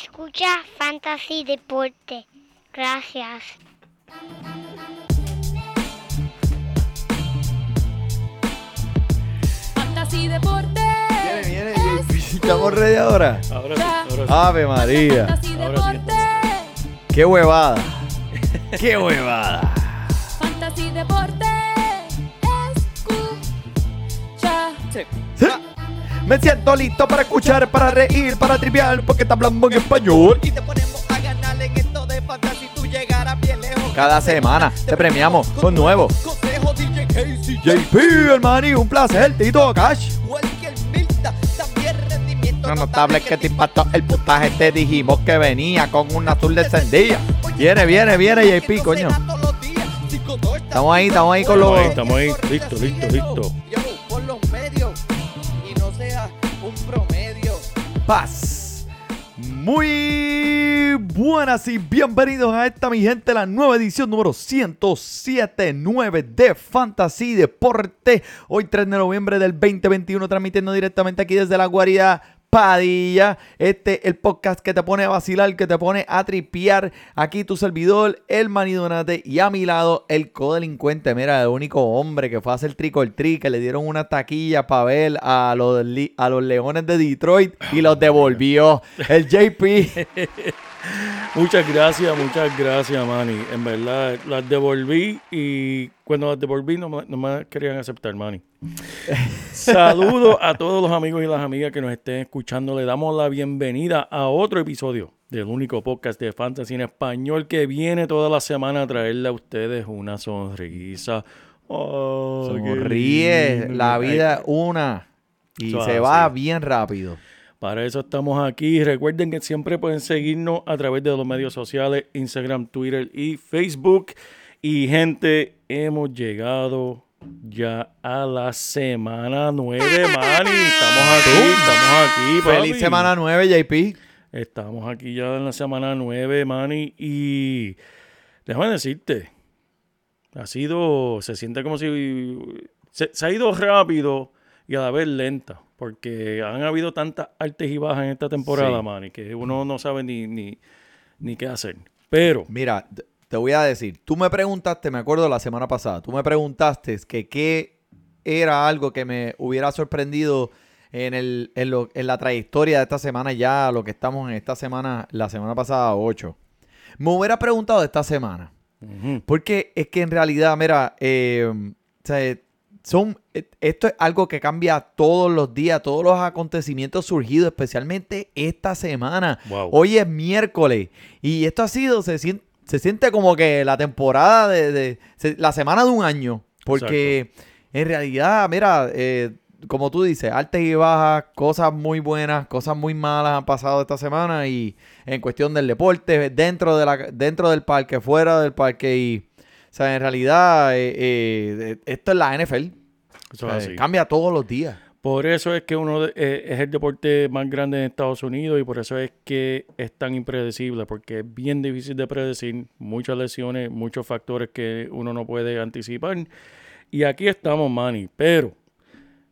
Escucha Fantasy Deporte. Gracias. Fantasy Deporte. Viene, viene. ¿Estamos ready ahora? Ahora sí, ahora sí. Ave María. Fantasy Ahora sí, Deporte. Qué huevada. Qué huevada. Me siento listo para escuchar, para reír, para triviar, porque está hablando en español. Y te ponemos a ganar en esto de fantasy. Tú llegarás bien lejos. Cada semana te premiamos con nuevos. Consejo DJ Casey. JP, hermano, y un placer, Tito Cash. Cualquier Milta. También rendimiento No notable que te impactó el puntaje. Te dijimos que venía con un azul descendida. Viene, viene, viene, JP, coño. Estamos ahí, estamos ahí con Estamos los. ahí, estamos ahí. Listo, listo, listo. Paz. Muy buenas y bienvenidos a esta, mi gente, la nueva edición número 107.9 de Fantasy Deporte. Hoy 3 de noviembre del 2021, transmitiendo directamente aquí desde la guarida Padilla. Este el podcast que te pone a vacilar, que te pone a tripear. Aquí tu servidor, el manidonate, y a mi lado, el codelincuente. Mira, el único hombre que fue a hacer trick or treat, que le dieron una taquilla para ver a los, a los leones de Detroit y los devolvió. El JP. Muchas gracias, muchas gracias, Manny. En verdad, las devolví y cuando las devolví no me, no me querían aceptar, Manny. Saludos a todos los amigos y las amigas que nos estén escuchando. Le damos la bienvenida a otro episodio del único podcast de Fantasy en español que viene toda la semana a traerle a ustedes una sonrisa. Oh, Sonríe, la Ay, vida una. Y se va bien rápido. Para eso estamos aquí. Recuerden que siempre pueden seguirnos a través de los medios sociales, Instagram, Twitter y Facebook. Y gente, hemos llegado ya a la semana 9, Manny. Estamos aquí, estamos aquí. Feliz semana 9, JP. Estamos aquí ya en la semana 9, Manny. Y déjame decirte, ha sido, se siente como si se, se ha ido rápido y a la vez lenta, porque han habido tantas altas y bajas en esta temporada, Sí. Manny, que uno no sabe ni, ni, ni qué hacer. Pero, Mira, te voy a decir, tú me preguntaste, me acuerdo la semana pasada, tú me preguntaste que qué era algo que me hubiera sorprendido en, el, en, lo- en la trayectoria de esta semana ya, lo que estamos en esta semana, la semana pasada 8. Me hubiera preguntado esta semana. Porque es que en realidad, mira, eh, o sea, son, eh, esto es algo que cambia todos los días, todos los acontecimientos surgidos, especialmente esta semana. Wow. Hoy es miércoles y esto ha sido, se siente, se siente como que la temporada de, de- se- la semana de un año. Porque en realidad, mira, eh, como tú dices, altas y bajas, cosas muy buenas, cosas muy malas han pasado esta semana y en cuestión del deporte, dentro, de la, dentro del parque, fuera del parque y, o sea, en realidad, eh, eh, esto es la NFL. Eso es así. cambia todos los días. Por eso es que uno de- eh, es el deporte más grande en Estados Unidos y por eso es que es tan impredecible, porque es bien difícil de predecir, muchas lesiones, muchos factores que uno no puede anticipar. Y aquí estamos, Manny, pero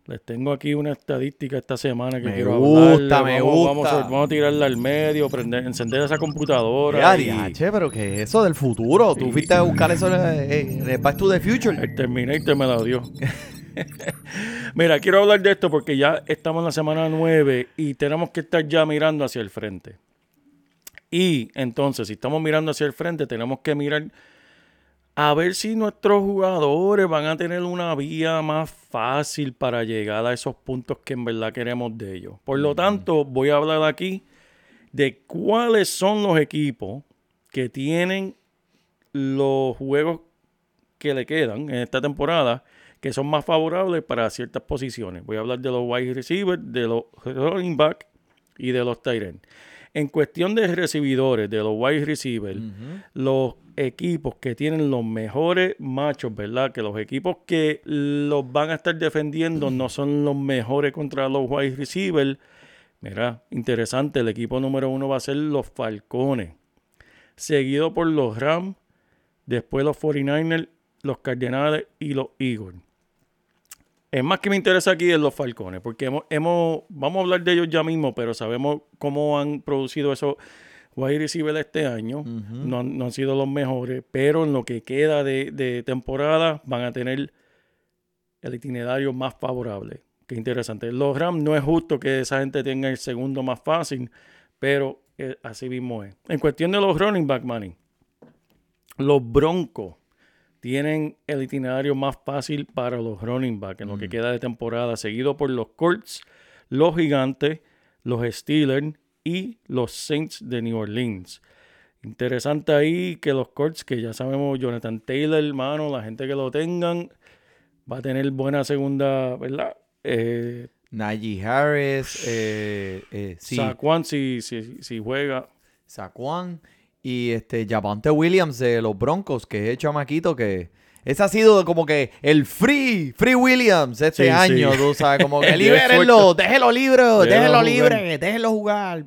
les tengo aquí una estadística esta semana que Me quiero gusta, hablarle. me vamos, gusta. Vamos a, vamos a tirarla al medio, prender, encender esa computadora. Ya, pero que es eso del futuro. Tú Sí. fuiste a buscar eso en el Back to the Future. El Terminator me la dio. Mira, quiero hablar de esto porque ya estamos en la semana 9 y tenemos que estar ya mirando hacia el frente. Y entonces, si estamos mirando hacia el frente, tenemos que mirar a ver si nuestros jugadores van a tener una vía más fácil para llegar a esos puntos que en verdad queremos de ellos. Por lo tanto, voy a hablar aquí de cuáles son los equipos que tienen los juegos que le quedan en esta temporada que son más favorables para ciertas posiciones. Voy a hablar de los wide receivers, de los running back y de los tight end. En cuestión de recibidores, de los wide receivers, los equipos que tienen los mejores machos, ¿verdad? Que los equipos que los van a estar defendiendo no son los mejores contra los wide receivers. Mira, interesante, el equipo número uno va a ser los Falcones, seguido por los Rams, después los 49ers, los Cardenales y los Eagles. Es más que me interesa aquí en los Falcones, porque hemos, hemos- vamos a hablar de ellos ya mismo, pero sabemos cómo han producido esos wide receivers este año. no, han- no han sido los mejores, pero en lo que queda de, de temporada van a tener el itinerario más favorable. Qué interesante. Los Rams no es justo que esa gente tenga el segundo más fácil, pero eh, así mismo es. En cuestión de los running back, money, los Broncos tienen el itinerario más fácil para los running back en lo que queda de temporada, seguido por los Colts, los Gigantes, los Steelers y los Saints de New Orleans. Interesante ahí que los Colts, que ya sabemos, Jonathan Taylor, hermano, la gente que lo tengan, va a tener buena segunda, ¿verdad? Eh, Najee Harris, eh, eh, sí, Saquon si, si, si juega. Saquon y este Javante Williams de los Broncos, que es el chamaquito que ese ha sido como que el free, free Williams este Sí, año, sí. tú sabes, como que libérenlo, déjelo libre, Déjelo libre, déjelo jugar.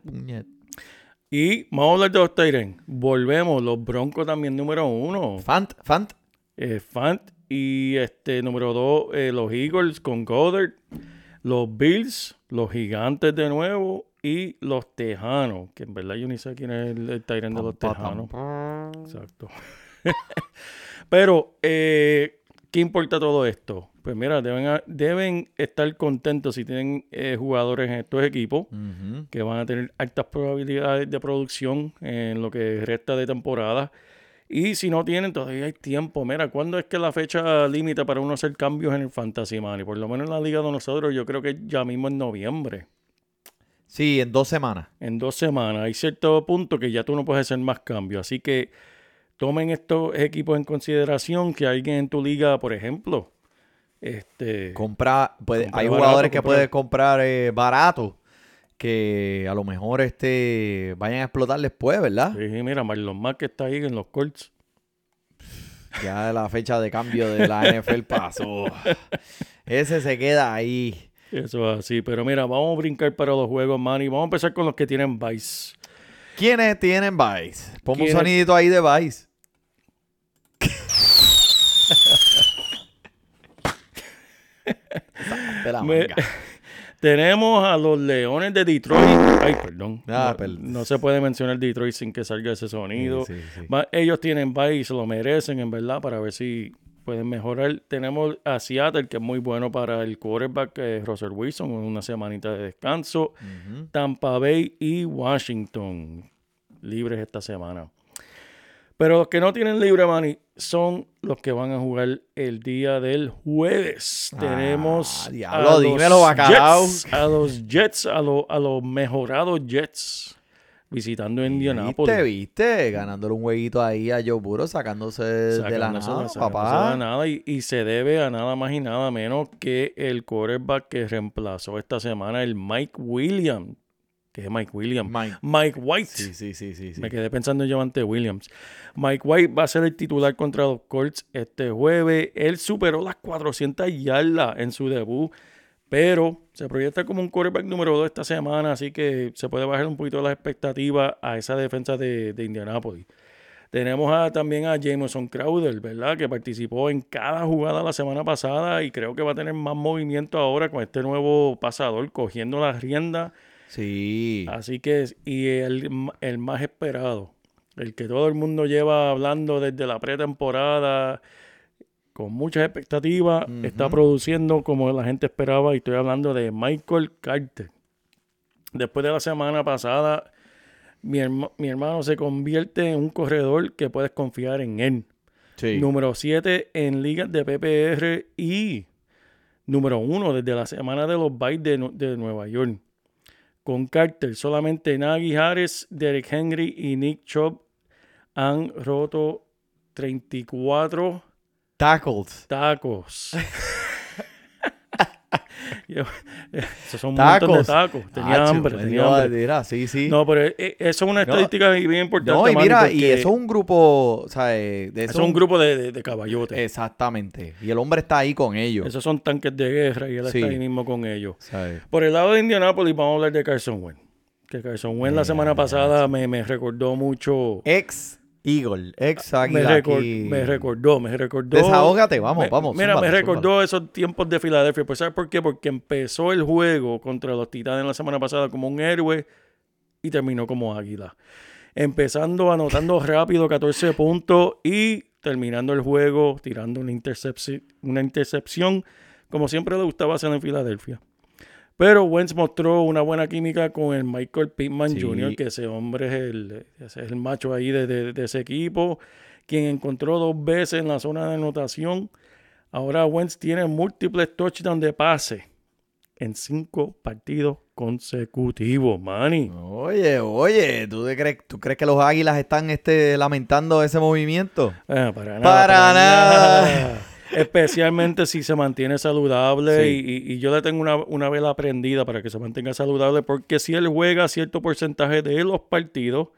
Y vamos a hablar de los Tyrens. Volvemos, los Broncos también número uno. Fant, Fant, eh, Fant y este número dos, eh, los Eagles con Goddard, los Bills, los Gigantes de nuevo y los Tejanos, que en verdad yo ni sé quién es el, el Tyrant de los Tejanos. Exacto. Pero, eh, ¿qué importa todo esto? Pues mira, deben, deben estar contentos si tienen eh, jugadores en estos equipos que van a tener altas probabilidades de producción en lo que resta de temporada. Y si no tienen, todavía hay tiempo. Mira, ¿cuándo es que la fecha límite para uno hacer cambios en el Fantasy Money? Por lo menos en la liga de nosotros, yo creo que ya mismo en noviembre. Sí, en dos semanas. En dos semanas. Hay cierto punto que ya tú no puedes hacer más cambios. Así que tomen estos equipos en consideración. Que alguien en tu liga, por ejemplo, este, Compra, puede- hay barato, jugadores que puedes comprar eh, barato que a lo mejor este vayan a explotar después, ¿verdad? sí, mira, Marlon Mack está ahí en los Colts. Ya la fecha de cambio de la NFL pasó. Ese se queda ahí. Eso es así. Pero mira, vamos a brincar para los juegos, Manny. Vamos a empezar con los que tienen Vice. ¿Quiénes tienen Vice? Ponme un sonidito ahí de Vice. De la Me- manga. Tenemos a los Leones de Detroit. Ay, perdón. Ah, no, perdón. no se puede mencionar Detroit sin que salga ese sonido. Sí, sí, sí. Va- Ellos tienen bye y se lo merecen, en verdad, para ver si pueden mejorar. Tenemos a Seattle, que es muy bueno para el quarterback, que es Russell Wilson, con una semanita de descanso. Ujú. Tampa Bay y Washington libres esta semana. Pero los que no tienen libre, Manny, son los que van a jugar el día del jueves. Ah, Tenemos diablo, a los dímelo. Jets, a los Jets, a, los- a los mejorados Jets, visitando ¿Viste, Indianapolis. viste? Ganándole un jueguito ahí a Joe Burrow, sacándose de la Sacándose- nada, sacándose de papá. nada y, y se debe a nada más y nada menos que el quarterback que reemplazó esta semana, el Mike Williams. que es Mike Williams. Mike. Mike White. Sí, sí, sí, sí. sí. Me quedé pensando en Javante Williams. Mike White va a ser el titular contra los Colts este jueves. Él superó las 400 yardas en su debut, pero se proyecta como un quarterback número 2 esta semana, así que se puede bajar un poquito las expectativas a esa defensa de, de Indianapolis. Tenemos a- también a Jameson Crowder, ¿verdad? Que participó en cada jugada la semana pasada y creo que va a tener más movimiento ahora con este nuevo pasador cogiendo las riendas. Sí. Así que, y el, el más esperado, el que todo el mundo lleva hablando desde la pretemporada, con muchas expectativas, está produciendo como la gente esperaba, y estoy hablando de Michael Carter. Después de la semana pasada, mi, herma- mi hermano se convierte en un corredor que puedes confiar en él. sí. Número 7 en ligas de PPR y número 1 desde la semana de los Bites de, de Nueva York. Con Carter, solamente Nagy Harris, Derek Henry y Nick Chubb han roto 34 Tacos. Yo- Esos son un montón de Tacos. tacos. Tenía Acho, hambre, tenía hambre. mira, sí, sí. No, pero eh, eh, eso es una No. estadística bien importante. No, y mira, y eso es un grupo, o sea, eh, de eso eso es un grupo de, de- de caballotes. Exactamente. Y el hombre está ahí con ellos. Esos son tanques de guerra y él Sí. está ahí mismo con ellos. ¿sabes? Por el lado de Indianapolis vamos a hablar de Carson Wentz. Que Carson Wentz la semana pasada me, me recordó mucho. Ex Eagle, ex me, me recordó, me recordó. Desahógate, vamos, Me- vamos. Mira, me recordó esos tiempos de Filadelfia. Pues ¿sabes por qué? Porque empezó el juego contra los Titanes la semana pasada como un héroe y terminó como águila. Empezando anotando rápido 14 puntos y terminando el juego tirando una, intercepci- una intercepción como siempre le gustaba hacer en Filadelfia. Pero Wentz mostró una buena química con el Michael Pittman Sí. Jr., que ese hombre es el, es el macho ahí de, de- de ese equipo, quien encontró dos veces en la zona de anotación. Ahora Wentz tiene múltiples touchdowns de pase en cinco partidos consecutivos, Manny. Oye, oye, ¿tú, te crees, ¿tú crees que los águilas están este, lamentando ese movimiento? Ah, para nada. Para nada. Especialmente si se mantiene saludable Sí. y, y- yo le tengo una, una vela prendida para que se mantenga saludable porque si él juega cierto porcentaje de los partidos,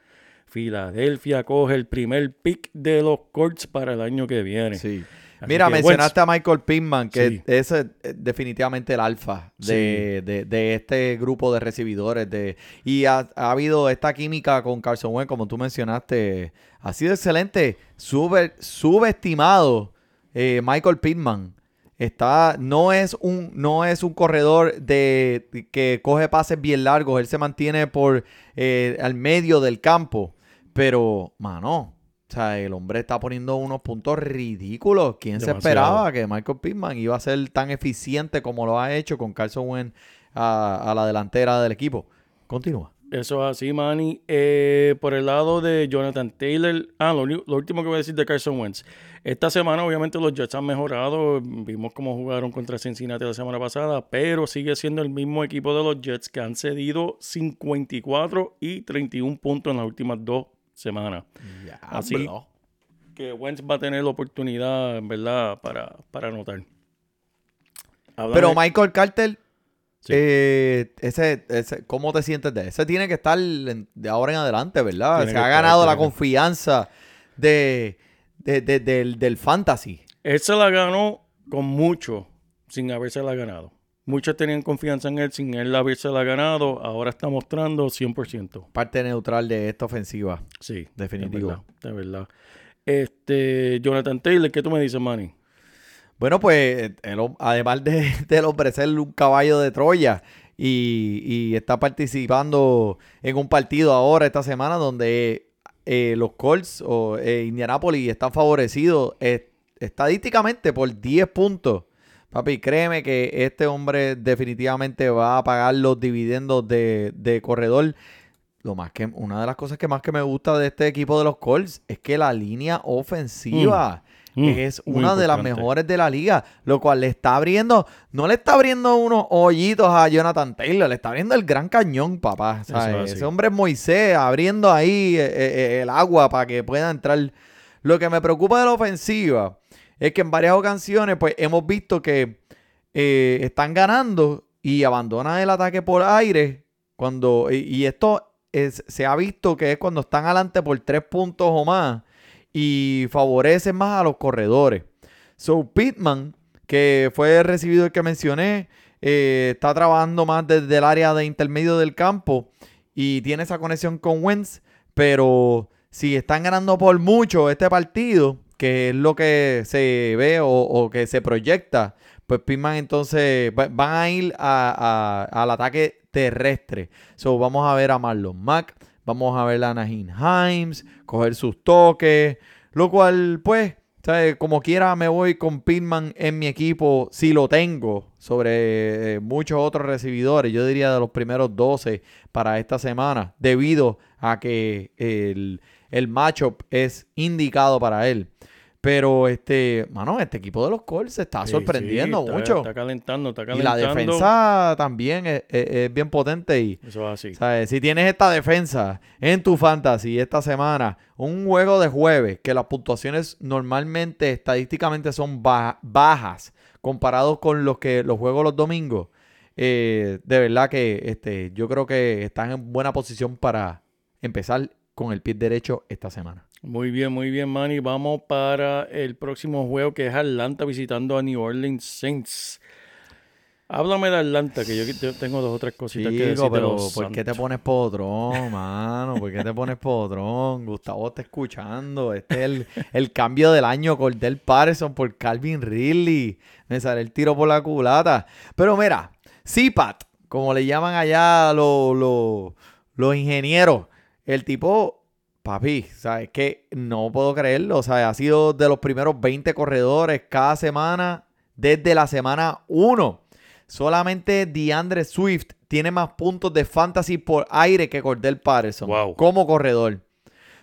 Filadelfia coge el primer pick de los Colts para el año que viene. Sí. Así Mira, mencionaste a Michael Pittman, que Sí. es eh, definitivamente el alfa de, de- de este grupo de recibidores. De, y ha, ha habido esta química con Carson Wentz, como tú mencionaste. Ha sido excelente. Sube- subestimado eh, Michael Pittman. Está, no, es un, no es un corredor de, que coge pases bien largos. Él se mantiene por eh, al medio del campo. Pero, mano, o sea, el hombre está poniendo unos puntos ridículos. ¿Quién se esperaba que Michael Pittman iba a ser tan eficiente como lo ha hecho con Carson Wentz a, a la delantera del equipo? Continúa. Eso es así, Manny. Eh, por el lado de Jonathan Taylor, ah, lo último que voy a decir de Carson Wentz. Esta semana, obviamente, los Jets han mejorado. Vimos cómo jugaron contra Cincinnati la semana pasada, pero sigue siendo el mismo equipo de los Jets que han cedido 54 y 31 puntos en las últimas dos semanas. Así que Wentz va a tener la oportunidad, en verdad, para, para anotar. Háblame- Pero Michael Carter, Sí. eh, ese, ese, ¿cómo te sientes de ese? tiene que estar de ahora en adelante, ¿verdad? Tiene Se ha ganado la confianza de, de- de- del, del fantasy. Él se la ganó con mucho, sin haberse la ganado. Muchos tenían confianza en él sin él haberse la ganado. Ahora está mostrando 100%. Parte neutral de esta ofensiva. Sí, Definitivo. De verdad. de verdad. Este, Jonathan Taylor, ¿qué tú me dices, Manny? Bueno, pues él, además de, de ofrecerle un caballo de Troya y, y está participando en un partido ahora esta semana donde eh, los Colts o eh, Indianapolis están favorecidos eh, estadísticamente por 10 puntos. Papi, créeme que este hombre definitivamente va a pagar los dividendos de, de corredor. Lo más que, una de las cosas que más que me gusta de este equipo de los Colts es que la línea ofensiva Mm, es muy una de las mejores de la liga, lo cual le está abriendo, no le está abriendo unos hoyitos a Jonathan Taylor, le está abriendo el gran cañón, papá. Es. Ese hombre es Moisés abriendo ahí eh, eh, el agua para que pueda entrar. Lo que me preocupa de la ofensiva es que en varias ocasiones pues hemos visto que eh, están ganando y abandonan el ataque por aire cuando y, y esto es, se ha visto que es cuando están adelante por tres puntos o más y favorecen más a los corredores. So Pittman, que fue el recibido el que mencioné, eh, está trabajando más desde el área de intermedio del campo y tiene esa conexión con Wentz, pero si están ganando por mucho este partido, que es lo que se ve o, que se proyecta, pues Pittman entonces va- van a ir al ataque terrestre. So vamos a ver a Marlon Mack, vamos a ver a Nahin Himes, coger sus toques, lo cual pues. Como quiera me voy con Pittman en mi equipo, si lo tengo, sobre eh, muchos otros recibidores. Yo diría de los primeros 12 para esta semana, debido a que el, el matchup es indicado para él. Pero este, mano, este equipo de los Colts se está Sí, sorprendiendo sí, está- mucho. Está calentando, está y calentando. la defensa también es, es- es bien potente y Eso es así. ¿Sabes? Si tienes esta defensa en tu fantasy esta semana, un juego de jueves que las puntuaciones normalmente estadísticamente son ba- bajas comparados con los que los juegos los domingos, eh, de verdad que este, yo creo que están en buena posición para empezar con el pie derecho esta semana. Muy bien, muy bien, Manny. Vamos para el próximo juego que es Atlanta visitando a New Orleans Saints. Háblame de Atlanta, que yo, yo tengo dos o tres cositas que decir. Pero ¿por qué te pones podrón, mano? ¿Por qué te pones podrón? Gustavo está escuchando. Este es el, el cambio del año, Cordell Patterson por Calvin Ridley. Me sale el tiro por la culata. Pero mira, CPAT, como le llaman allá los, los, los ingenieros, el tipo, papi, ¿sabes qué? No puedo creerlo. O sea, ha sido de los primeros 20 corredores cada semana desde la semana 1. Solamente DeAndre Swift tiene más puntos de fantasy por aire que Cordell Patterson Wow. como corredor.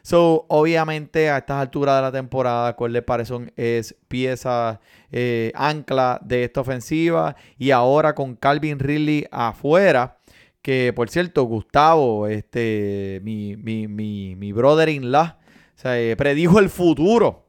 So, obviamente, a estas alturas de la temporada, Cordell Patterson es pieza eh, ancla de esta ofensiva. Y ahora con Calvin Ridley afuera, que por cierto, Gustavo, este, mi, mi, mi, mi brother-in-law, o sea, eh, predijo el futuro.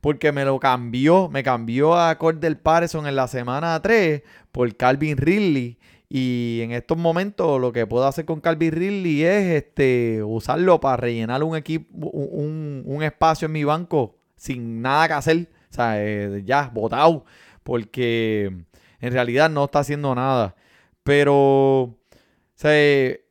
Porque me lo cambió, me cambió a Cordell Patterson en la semana 3 por Calvin Ridley. Y en estos momentos lo que puedo hacer con Calvin Ridley es este, usarlo para rellenar un equipo, un, un- espacio en mi banco sin nada que hacer. O sea, eh, ya, botado. Porque en realidad no está haciendo nada. Pero, sea, eh,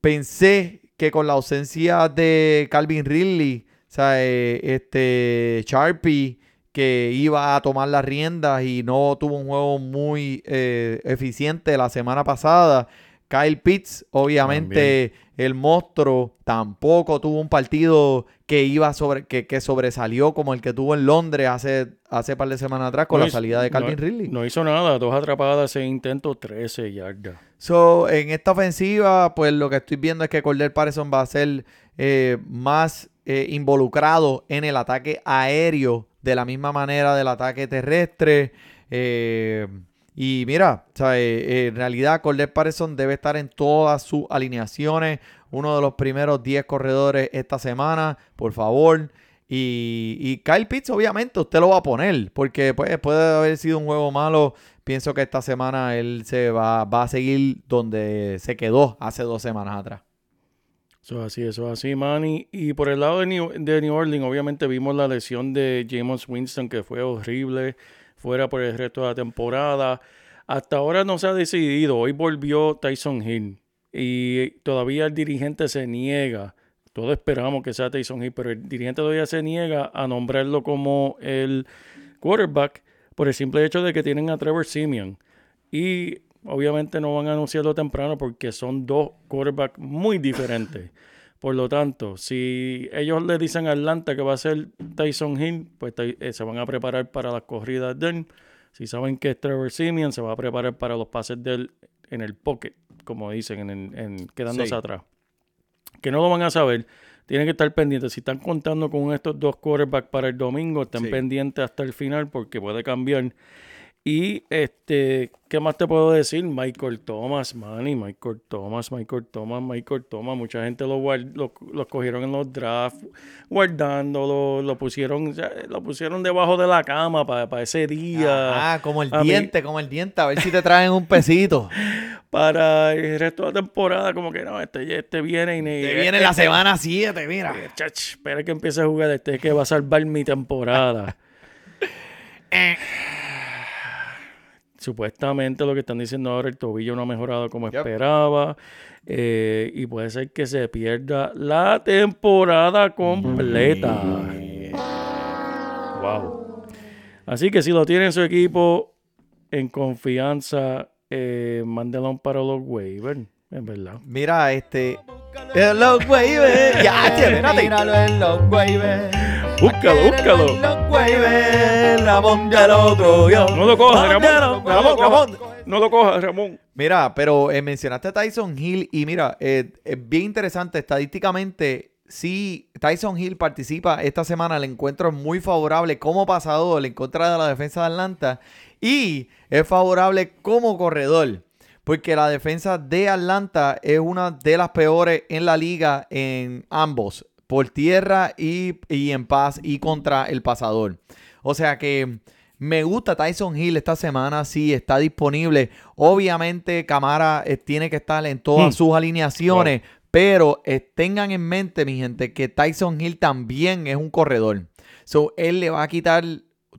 pensé que con la ausencia de Calvin Ridley, o sea, eh, este Sharpie que iba a tomar las riendas y no tuvo un juego muy eh, eficiente la semana pasada. Kyle Pitts, obviamente el monstruo, tampoco tuvo un partido que iba sobre que, que sobresalió como el que tuvo en Londres hace hace par de semanas atrás con No la hizo- salida de Calvin no- Ridley. No hizo nada, dos atrapadas, seis intentos, 13 yardas. So, en esta ofensiva, pues lo que estoy viendo es que Cordell Patterson va a ser eh, más eh, involucrado en el ataque aéreo de la misma manera del ataque terrestre. Eh, y mira, eh, en realidad Cordell Patterson debe estar en todas sus alineaciones. Uno de los primeros 10 corredores esta semana, por favor. Y, Kyle Pitts, obviamente, usted lo va a poner, porque pues, puede haber sido un juego malo. Pienso que esta semana él se va, va a seguir donde se quedó hace dos semanas atrás. Eso es así, eso es así, Manny. Y por el lado de New, de New Orleans, obviamente vimos la lesión de James Winston, que fue horrible, fuera por el resto de la temporada. Hasta ahora no se ha decidido. Hoy volvió Tyson Hill y todavía el dirigente se niega. Todos esperamos que sea Tyson Hill, pero el dirigente todavía se niega a nombrarlo como el quarterback por el simple hecho de que tienen a Trevor Simeon. Y obviamente no van a anunciarlo temprano porque son dos quarterbacks muy diferentes. Por lo tanto, si ellos le dicen a Atlanta que va a ser Tyson Hill, pues eh, se van a preparar para las corridas de él. Si saben que es Trevor Simeon, se va a preparar para los pases de él en el pocket, como dicen, en, en- quedándose Sí. atrás. Que no lo van a saber. Tienen que estar pendientes. Si están contando con estos dos quarterbacks para el domingo, estén Sí. pendientes hasta el final porque puede cambiar. Y este, ¿qué más te puedo decir? Michael Thomas, Manny, Michael Thomas, Michael Thomas, Michael Thomas. Mucha gente lo, guard- lo, lo cogieron en los drafts, guardándolo, lo pusieron, lo pusieron debajo de la cama para ese día, Ah, como el a mí- diente, como el diente, a ver si te traen un pesito. para el resto de la temporada. Como que no, este, este viene y Te viene la semana 7, mira. Chach, espera que empiece a jugar este que va a salvar mi temporada. Supuestamente lo que están diciendo ahora, el tobillo no ha mejorado como Yep. esperaba. eh, y puede ser que se pierda la temporada completa. Wow. Así que si lo tiene en su equipo en confianza, eh, mándelo para los waivers. En verdad. Mira, este. En los waivers. Ya, espérate. Míralo en los waivers. Búscalo, búscalo. En los waivers. Ramón ya lo cogió. No lo cojas, Ramón No lo Ramón, cojas. Ramón. No lo cojas, Ramón. Mira, pero eh, mencionaste a Tyson Hill y mira, eh, es bien interesante estadísticamente. Si Tyson Hill participa esta semana, el encuentro es muy favorable como pasador en contra de la defensa de Atlanta y es favorable como corredor. Porque la defensa de Atlanta es una de las peores en la liga en ambos, por tierra y, y en paz y contra el pasador. O sea que me gusta Tyson Hill esta semana, sí, está disponible. Obviamente Camara eh, tiene que estar en todas Hmm. sus alineaciones, pero eh, tengan en mente, mi gente, que Tyson Hill también es un corredor. So, él le va a quitar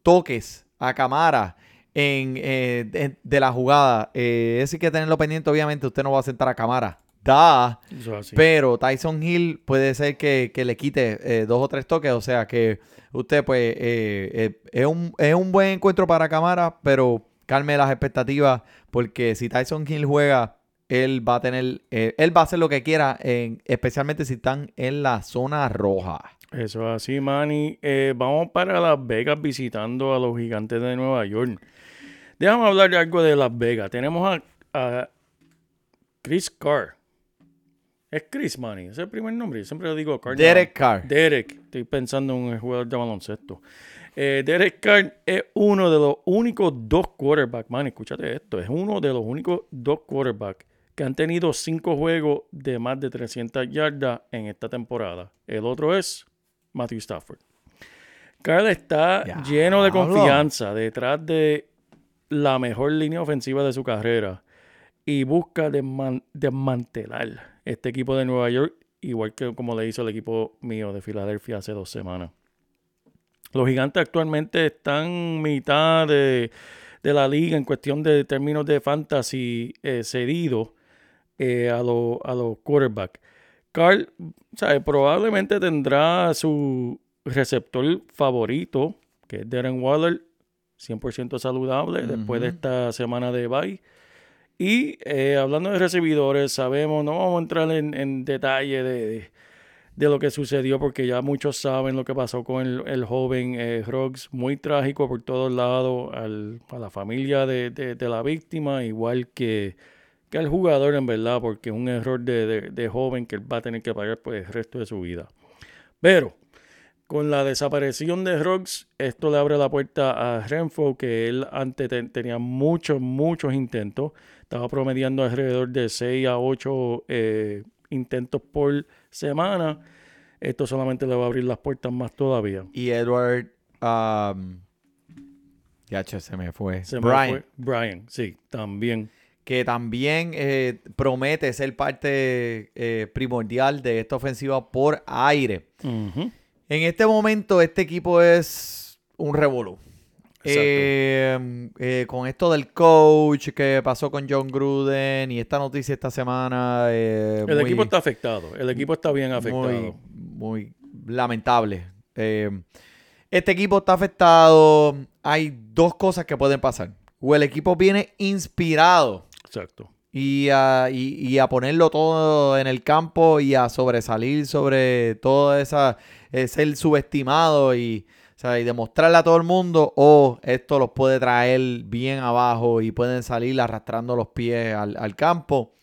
toques a Camara en, eh, de, de la jugada. Eso hay que tenerlo pendiente, obviamente. Usted no va a sentar a cámara. Da. Es. Pero Tyson Hill puede ser que, que le quite eh, dos o tres toques. O sea que usted, pues, eh, eh, es, un, es un buen encuentro para cámara, pero calme las expectativas. Porque si Tyson Hill juega, él va a tener, eh, él va a hacer lo que quiera, en, especialmente si están en la zona roja. Eso es así, Manny. Eh, vamos para Las Vegas visitando a los gigantes de Nueva York. Déjame hablar de algo de Las Vegas. Tenemos a, a Chris Carr. Es Chris, Manny. Ese es el primer nombre. Yo siempre le digo Carr. Derek Carr. Derek. Estoy pensando en un jugador de baloncesto. Eh, Derek Carr es uno de los únicos dos quarterbacks, man, escúchate esto, es uno de los únicos dos quarterbacks que han tenido cinco juegos de más de 300 yardas en esta temporada. El otro es Matthew Stafford. Carr está Ya, lleno de hablo. confianza detrás de la mejor línea ofensiva de su carrera y busca desman- desmantelar este equipo de Nueva York, igual que como le hizo el equipo mío de Filadelfia hace dos semanas. Los gigantes actualmente están mitad de, de la liga en cuestión de términos de fantasy eh, cedido eh, a, los a los quarterbacks. Carl, ¿sabe? probablemente tendrá su receptor favorito, que es Darren Waller, 100% saludable después de esta semana de bye. Y eh, hablando de recibidores, sabemos, no vamos a entrar en, en detalle de, de- lo que sucedió, porque ya muchos saben lo que pasó con el, el joven eh, muy trágico por todos lados, al- a la familia de, de- la víctima, igual que, que al jugador en verdad, porque es un error de, joven que él va a tener que pagar pues, el resto de su vida. Pero con la desaparición de Ruggs, esto le abre la puerta a Renfro, que él antes te- tenía muchos, muchos intentos. Estaba promediando alrededor de 6 a 8 eh, intentos por semana. Esto solamente le va a abrir las puertas más todavía. Y Edward. um, ya, se me fue. Se me Brian. fue. Brian, sí, también. que también eh, promete ser parte eh, primordial de esta ofensiva por aire. En este momento, este equipo es un revolú. Exacto. Eh, eh, con esto del coach que pasó con John Gruden y esta noticia esta semana. eh, el muy- equipo está afectado. El equipo está bien afectado. muy, muy lamentable. Eh, este equipo está afectado. Hay dos cosas que pueden pasar. O el equipo viene inspirado Exacto. y a, y- y a ponerlo todo en el campo y a sobresalir sobre todo esa, eh, ser subestimado y, sea, y demostrarle a todo el mundo, o esto los puede traer bien abajo y pueden salir arrastrando los pies al, al campo.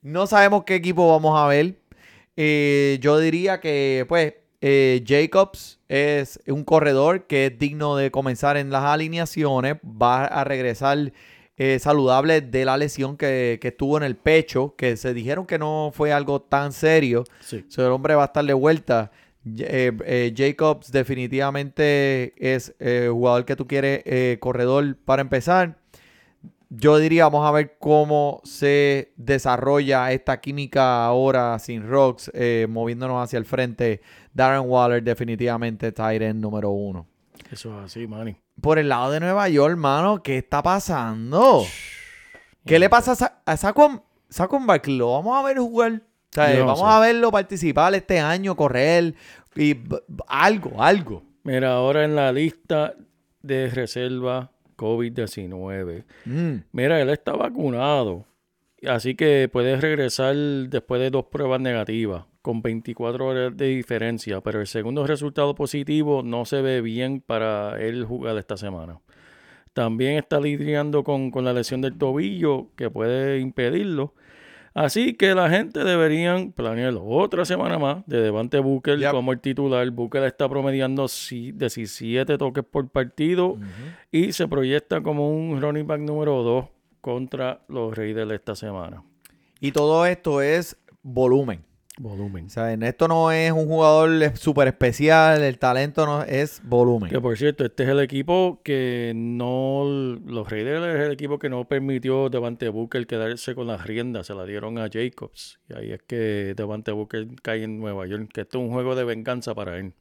No sabemos qué equipo vamos a ver. Eh, yo diría que, pues, eh, Jacobs es un corredor que es digno de comenzar en las alineaciones. Va a regresar eh, saludable de la lesión que, que tuvo en el pecho, que se dijeron que no fue algo tan serio. Sí. O sea, el hombre va a estar de vuelta. Eh, eh, Jacobs definitivamente es eh, jugador que tú quieres, eh, corredor para empezar. Yo diría, vamos a ver cómo se desarrolla esta química ahora sin Rocks, moviéndonos hacia el frente. Darren Waller definitivamente Tyrant número uno. Eso es así, Manny. Por el lado de Nueva York, mano, ¿qué está pasando? ¿Qué le pasa a, Sa a Saquon, Saquon Barkley? Lo vamos a ver jugar. Sea, no vamos sé. a verlo participar este año, correr y algo, algo. Mira, ahora en la lista de reserva COVID-19. Mm. Mira, él está vacunado. Así que puede regresar después de dos pruebas negativas, con 24 horas de diferencia. Pero el segundo resultado positivo no se ve bien para él jugar esta semana. También está lidiando con, con la lesión del tobillo, que puede impedirlo. Así que la gente deberían planear otra semana más de Devante Booker Yep. como el titular. Booker está promediando si- 17 toques por partido y se proyecta como un running back número 2 contra los Raiders esta semana. Y todo esto es volumen. Volumen. O sea, en esto no es un jugador súper especial, el talento no es volumen. Que por cierto, este es el equipo que no. Los Raiders es el equipo que no permitió Devante Booker quedarse con las riendas. Se la dieron a Jacobs. Y ahí es que Devante Booker cae en Nueva York. Que esto es un juego de venganza para él.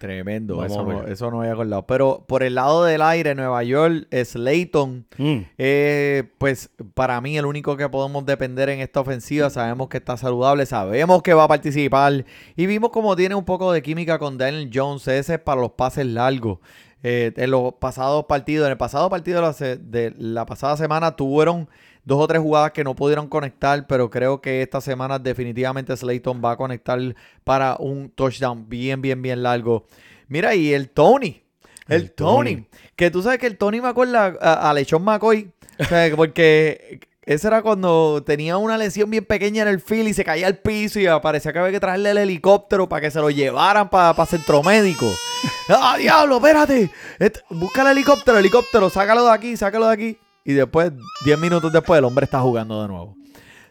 Tremendo, Vamos eso no, ver. eso no había acordado. Pero por el lado del aire, Nueva York, Slayton, Mm. eh, pues para mí el único que podemos depender en esta ofensiva, sabemos que está saludable, sabemos que va a participar y vimos como tiene un poco de química con Daniel Jones, ese es para los pases largos. Eh, en los pasados partidos, en el pasado partido de la, se- de la pasada semana tuvieron dos o tres jugadas que no pudieron conectar, pero creo que esta semana definitivamente Slayton va a conectar para un touchdown bien, bien, bien largo. Mira, y el Tony, el, El Tony, Tony. que tú sabes que el Tony me acuerda a, a Lechón McCoy, o sea, porque ese era cuando tenía una lesión bien pequeña en el field y se caía al piso y parecía que había que traerle el helicóptero para que se lo llevaran para centro médico. ¡Ah, diablo, espérate! Et- busca el helicóptero, helicóptero, sácalo de aquí, sácalo de aquí. Y después, 10 minutos después, el hombre está jugando de nuevo.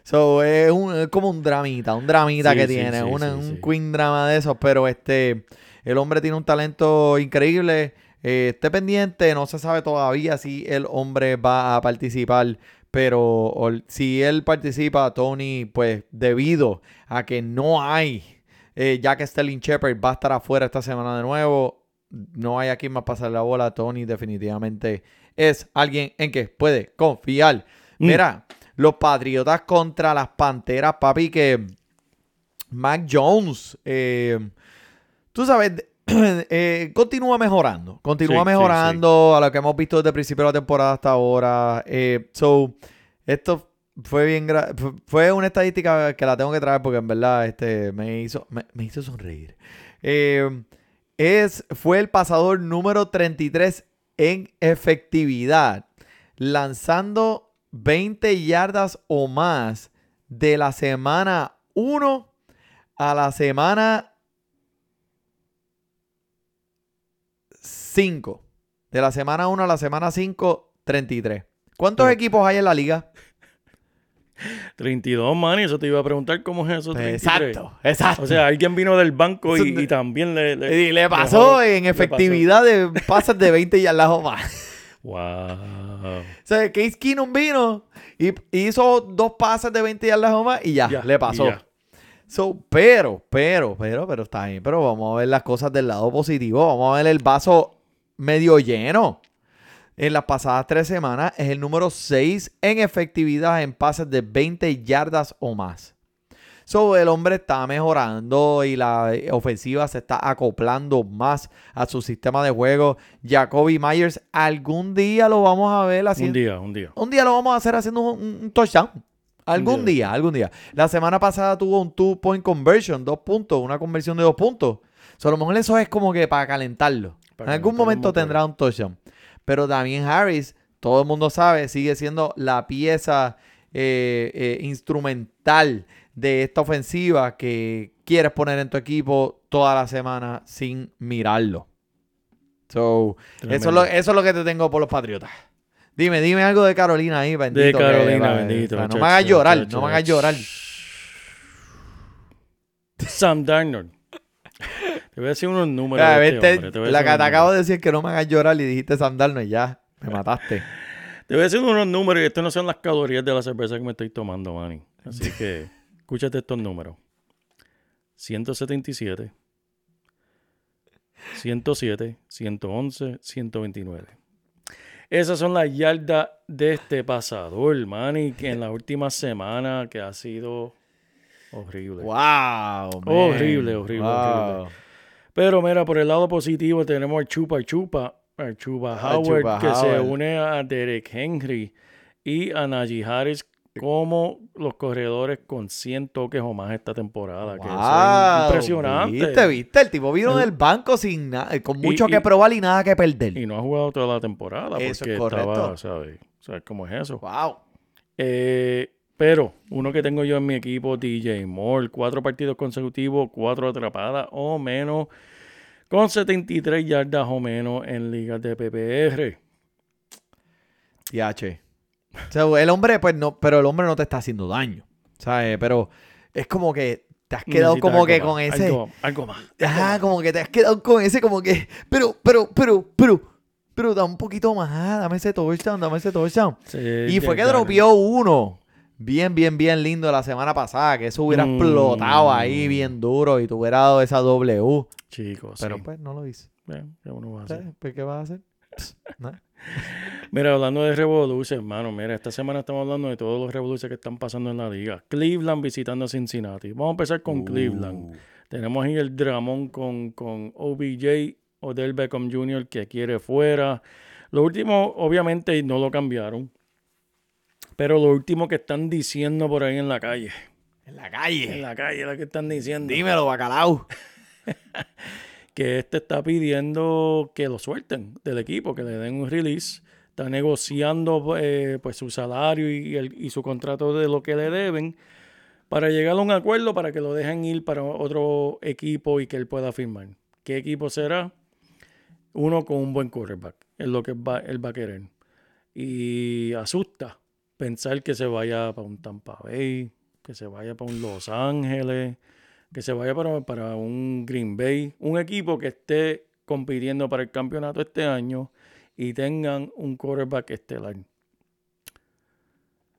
So, es, un- es como un dramita, un dramita Sí, que sí, tiene, sí, una- sí, un queen drama de esos, pero este, el hombre tiene un talento increíble. Eh, esté pendiente, no se sabe todavía si el hombre va a participar, pero si él participa, Tony, pues debido a que no hay, eh, ya que Sterling Shepard va a estar afuera esta semana de nuevo, no hay a quien más pasar la bola. Tony definitivamente es alguien en que puede confiar. Mm. Mira, los Patriotas contra las Panteras, papi, que Mac Jones, eh, tú sabes, eh, continúa mejorando. Continúa Sí, sí, mejorando a lo que hemos visto desde el principio de la temporada hasta ahora. Eh, so, esto fue bien fue una estadística que la tengo que traer porque en verdad este, me, hizo, me, me hizo sonreír. Es, fue el pasador número 33 en efectividad, lanzando 20 yardas o más de la semana 1 a la semana 5. De la semana 1 a la semana 5, 33. ¿Cuántos Pero- equipos hay en la liga? 32, man, y eso te iba a preguntar cómo es eso. 33. Exacto, exacto. O sea, alguien vino del banco y, también le, y le pasó dejó- en efectividad de pases de 20 yardas o más. Wow. O sea, Case Keenum vino y hizo dos pases de 20 yardas o más y ya, Ya, le pasó. ya. So, pero, pero, pero, pero está bien. Pero vamos a ver las cosas del lado positivo. Vamos a ver el vaso medio lleno. En las pasadas tres semanas es el número 6 en efectividad en pases de 20 yardas o más. So, el hombre está mejorando y la ofensiva se está acoplando más a su sistema de juego. Jacoby Myers, algún día lo vamos a ver Un haciendo. día, un día. Un día lo vamos a hacer haciendo un, un touchdown. Algún Un día. día. algún día. La semana pasada tuvo un two-point conversion, dos puntos, una conversión de dos puntos. So, a lo mejor eso es como que para calentarlo. Para en algún momento tendrá un touchdown. Pero también Harris, todo el mundo sabe, sigue siendo la pieza eh, eh, instrumental de esta ofensiva que quieres poner en tu equipo toda la semana sin mirarlo. So, eso es, lo, eso es lo que te tengo por los Patriotas. Dime, dime algo de Carolina ahí, bendito. De Carolina, bendito. no me hagas llorar, no me hagas llorar. Sam Darnold. Te voy a decir unos números. De este hombre, te la que te acabo de decir que no me hagas llorar y dijiste Sam Darnold y ya, me mataste. Te voy a decir unos números y estos no son las calorías de la cerveza que me estoy tomando, Manny. Así que escúchate estos números. 177, 107, 111, 129. Esas son las yardas de este pasador, Manny, que en la última semana que ha sido horrible. Wow, man. Horrible, horrible, horrible. Pero mira, por el lado positivo tenemos al Chupa Chupa, al Chupa Howard, Chupa que se une a Derek Henry y a Najee Harris como los corredores con 100 toques o más esta temporada. que eso es Wow, impresionante. Viste, viste, el tipo vino El- del banco sin nada, con mucho y- que probar y nada que perder. Y no ha jugado toda la temporada Eso porque es correcto. estaba, ¿sabes? ¿Sabes cómo es eso? Wow. Eh, pero uno que tengo yo en mi equipo, DJ Moore, cuatro partidos consecutivos, cuatro atrapadas o menos, con 73 yardas o menos en ligas de PPR. TH. O sea, el hombre, pues no, pero el hombre no te está haciendo daño. ¿Sabes? Pero es como que te has quedado como que más, con ese. Algo, algo más. Ajá, como que te has quedado con ese, como que. Pero, pero, pero, pero, pero da un poquito más. Dame ese touchdown, dame ese touchdown. Sí, Y fue que dropeó uno bien, bien, bien lindo la semana pasada, que eso hubiera Mm. explotado ahí bien duro y te hubiera dado esa W. Chicos, Pero sí. pues no lo hice. Eh, ¿qué uno va a hacer? Pues, ¿Qué vas a hacer? Mira, hablando de revoluciones, hermano, mira, esta semana estamos hablando de todos los revoluciones que están pasando en la liga. Cleveland visitando a Cincinnati. Vamos a empezar con Cleveland. Tenemos ahí el dramón con, con OBJ, Odell Beckham Jr., que quiere fuera. Lo último, obviamente, no lo cambiaron. Pero lo último que están diciendo por ahí en la calle. En la En calle. la calle, lo que están diciendo. Dímelo, bacalao. que este está pidiendo que lo suelten del equipo, que le den un release. Está negociando eh, pues su salario y, el- y su contrato de lo que le deben para llegar a un acuerdo para que lo dejen ir para otro equipo y que él pueda firmar. ¿Qué equipo será? Uno con un buen quarterback, es lo que va, él va a querer. Y asusta pensar que se vaya para un Tampa Bay, que se vaya para un Los Ángeles, que se vaya para, para un Green Bay, un equipo que esté compitiendo para el campeonato este año y tengan un quarterback estelar.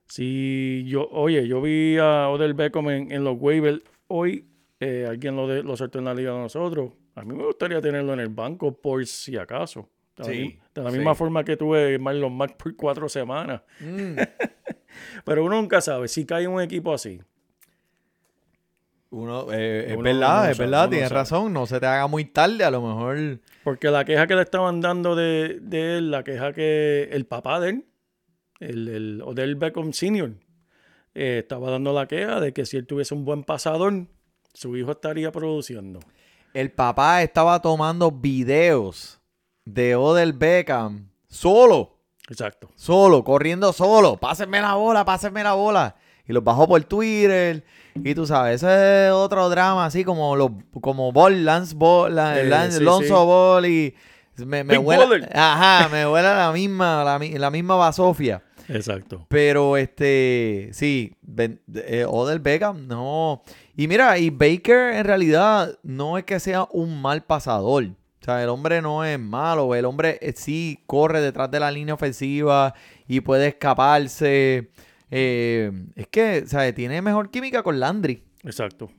Si yo, oye, yo vi a Odell Beckham en, en los waivers hoy, eh, alguien lo, de, lo soltó en la liga de nosotros. A mí me gustaría tenerlo en el banco por si acaso. De la, Sí, mi- de la sí. misma forma que tuve Marlon Mack por cuatro semanas. Mm. Pero uno nunca sabe si cae un equipo así. Uno, eh, es Uno verdad, es sabe, verdad, tienes sabe. razón. No se te haga muy tarde, a lo mejor. Porque la queja que le estaban dando de, de él, la queja que el papá de él, el, el Odell Beckham Sr., eh, estaba dando la queja de que si él tuviese un buen pasador, su hijo estaría produciendo. El papá estaba tomando videos de Odell Beckham solo, Exacto. solo, corriendo solo. Pásenme la bola, pásenme la bola. Y los bajó por Twitter. Y tú sabes, ese es otro drama, así como los, como Ball, Lance Ball, Eh, Lance- sí, Lonzo sí. Ball y me, me Baller. ajá, me huele la misma, la, mi- la misma basofia. Exacto. Pero este, sí, Ben- eh, Odell Beckham, no. Y mira, y Baker en realidad no es que sea un mal pasador. O sea, el hombre no es malo. El hombre eh, sí corre detrás de la línea ofensiva y puede escaparse. Eh, es que, ¿sabes? Tiene mejor química con Landry. Exacto.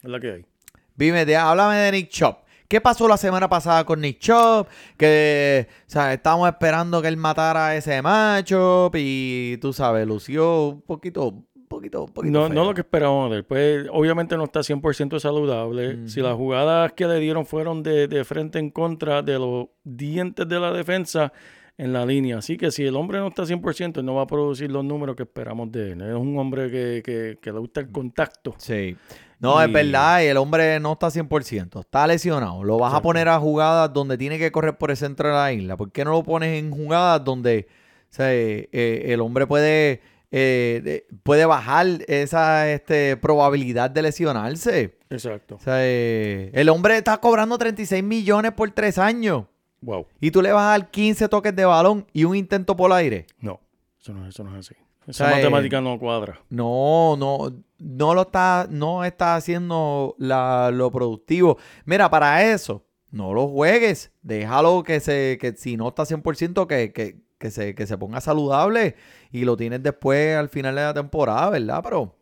Es la que hay. Dime, háblame de Nick Chop. ¿Qué pasó la semana pasada con Nick Chop? Que, o sea, estábamos esperando que él matara a ese macho y tú sabes, lució un poquito, poquito, un poquito No, feo. no lo que esperábamos de él. Pues obviamente no está 100% saludable. Si las jugadas que le dieron fueron de, de frente en contra de los dientes de la defensa en la línea. Así que si el hombre no está 100%, él no va a producir los números que esperamos de él. Es un hombre que, que- que le gusta el contacto. Sí. No, es verdad, y el hombre no está 100%, está lesionado. Lo vas a poner a jugadas donde tiene que correr por el centro de la isla. ¿Por qué no lo pones en jugadas donde o sea, eh, eh, el hombre puede, eh, de- puede bajar esa este, probabilidad de lesionarse? Exacto. O sea, eh, el hombre está cobrando 36 millones por tres años Wow. y tú le vas a dar 15 toques de balón y un intento por aire. No, eso no, eso no es así. Esa sea, eh, matemática no cuadra. No, no, no lo está, no está haciendo la- lo productivo. Mira, para eso, no lo juegues. Déjalo que se, que si no está 100%, que, que, que se, que se ponga saludable y lo tienes después al final de la temporada, ¿verdad? Pero, o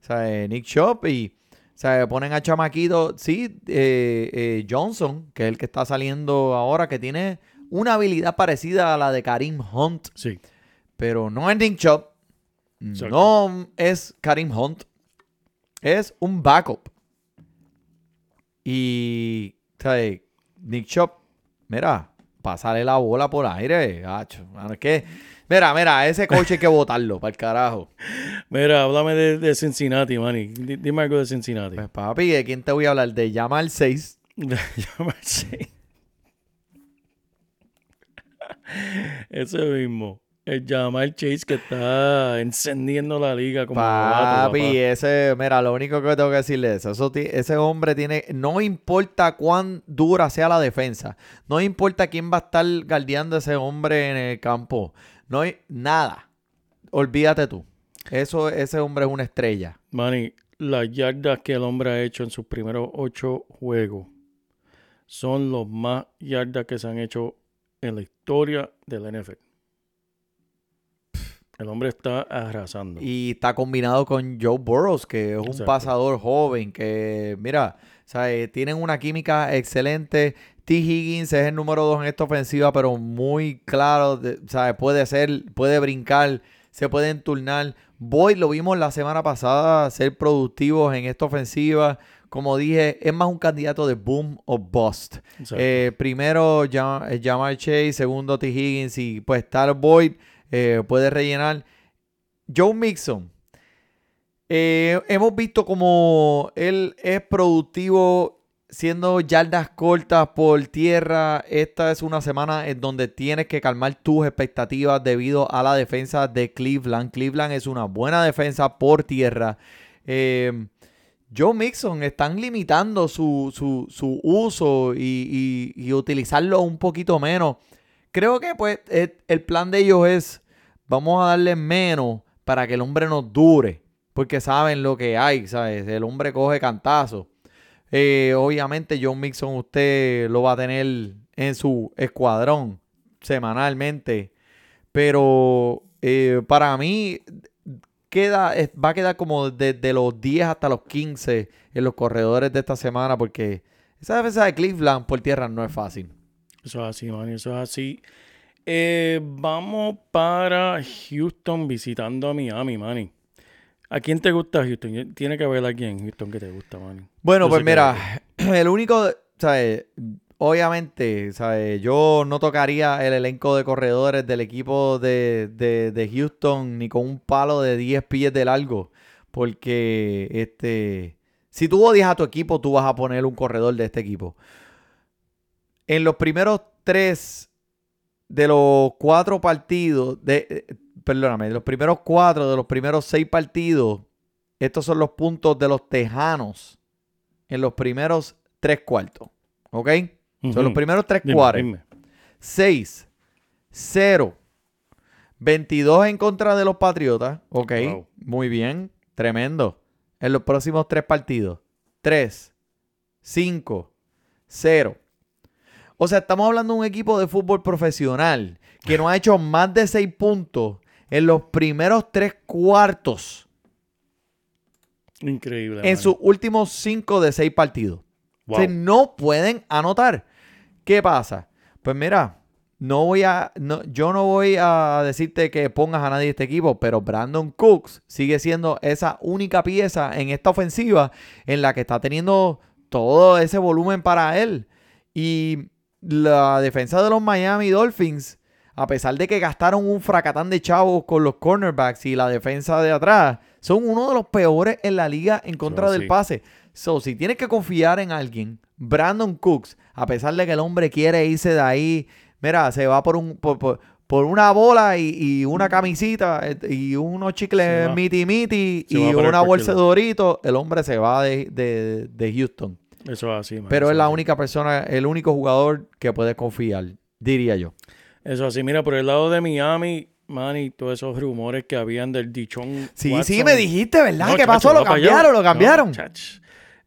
sea, eh, Nick Chop y, o sea, ponen a Chamaquito, sí, eh, eh, Johnson, que es el que está saliendo ahora, que tiene una habilidad parecida a la de Karim Hunt, Sí. pero no es Nick. Exacto. No es Karim Hunt. Es un backup. Y, ¿sabes? Nick Chop, mira, pásale la bola por aire. gacho. Mano, es que, mira, mira, ese coche hay que botarlo, para el carajo. Mira, háblame de, de Cincinnati, Manny. Di- Dime algo de Cincinnati. Pues papi, ¿de quién te voy a hablar? De Yamal 6. Llama al seis. Ese mismo. El Jamal Chase que está encendiendo la liga como Papi, ese, mira, lo único que tengo que decirle es eso. ese hombre tiene, no importa cuán dura sea la defensa, no importa quién va a estar guardiando a ese hombre en el campo, no hay nada. Olvídate tú. Eso, ese hombre es una estrella. Manny, las yardas que el hombre ha hecho en sus primeros ocho juegos son los más yardas que se han hecho en la historia del NFL. El hombre está arrasando. Y está combinado con Joe Burrows, que es un Exacto. pasador joven, que mira, sea, eh, tienen una química excelente. T. Higgins es el número dos en esta ofensiva, pero muy claro, sea, puede ser, puede brincar, se puede enturnar. Boyd lo vimos la semana pasada ser productivos en esta ofensiva. Como dije, es más un candidato de boom o bust. Eh, primero eh, Jamar Chase, segundo T. Higgins y pues Tyler Boyd eh, puede rellenar. Joe Mixon. eh, hemos visto como él es productivo siendo yardas cortas por tierra. Esta es una semana en donde tienes que calmar tus expectativas debido a la defensa de Cleveland. Cleveland es una buena defensa por tierra. Eh, Joe Mixon están limitando su, su- su uso y, y- utilizarlo un poquito menos. Creo que pues el, el plan de ellos es vamos a darle menos para que el hombre nos dure. Porque saben lo que hay, ¿sabes? El hombre coge cantazo. Eh, obviamente John Mixon usted lo va a tener en su escuadrón semanalmente. Pero eh, para mí queda, va a quedar como desde los 10 hasta los 15 en los corredores de esta semana porque esa defensa de Cleveland por tierra no es fácil. Eso es así, Manny, eso es así. Eh, vamos para Houston visitando a Miami, Manny. ¿A quién te gusta Houston? Tiene que haber alguien en Houston que te gusta, Manny. Bueno, Yo pues que- mira, el único, ¿sabes? Obviamente, ¿sabes? Yo no tocaría el elenco de corredores del equipo de, de- de Houston ni con un palo de 10 pies de largo. Porque, este, si tú odias a tu equipo, tú vas a poner un corredor de este equipo. En los primeros tres de los cuatro partidos, de, eh, perdóname, de los primeros cuatro de los primeros seis partidos, estos son los puntos de los Tejanos en los primeros tres cuartos. ¿Ok? Son los primeros tres cuartos. dime. 6, 0, 22 en contra de los Patriotas. Ok, Wow. muy bien, tremendo. En los próximos tres partidos. 3, 5, 0. O sea, estamos hablando de un equipo de fútbol profesional que no ha hecho más de 6 puntos en los primeros tres cuartos Increíble. en sus últimos 5 de 6 partidos. Wow. O sea, no pueden anotar. ¿Qué pasa? Pues mira, no voy a, no, yo no voy a decirte que pongas a nadie de este equipo, pero Brandon Cooks sigue siendo esa única pieza en esta ofensiva en la que está teniendo todo ese volumen para él. Y la defensa de los Miami Dolphins, a pesar de que gastaron un fracatán de chavos con los cornerbacks y la defensa de atrás, son uno de los peores en la liga en contra del sí. pase. So, si tienes que confiar en alguien, Brandon Cooks, a pesar de que el hombre quiere irse de ahí, mira, se va por un por, por- por una bola y, y una camisita eh, y unos chicles miti miti y una bolsa de. Doritos, el hombre se va de, de- de Houston. Eso es así, Manny, Pero es la así. única persona, el único jugador que puede confiar, diría yo. Eso así, mira, por el lado de Miami, Manny, todos esos rumores que habían del dichón. Sí, Watson. sí, me dijiste, ¿verdad? No, ¿Qué chacho, pasó? Lo cambiaron, lo cambiaron.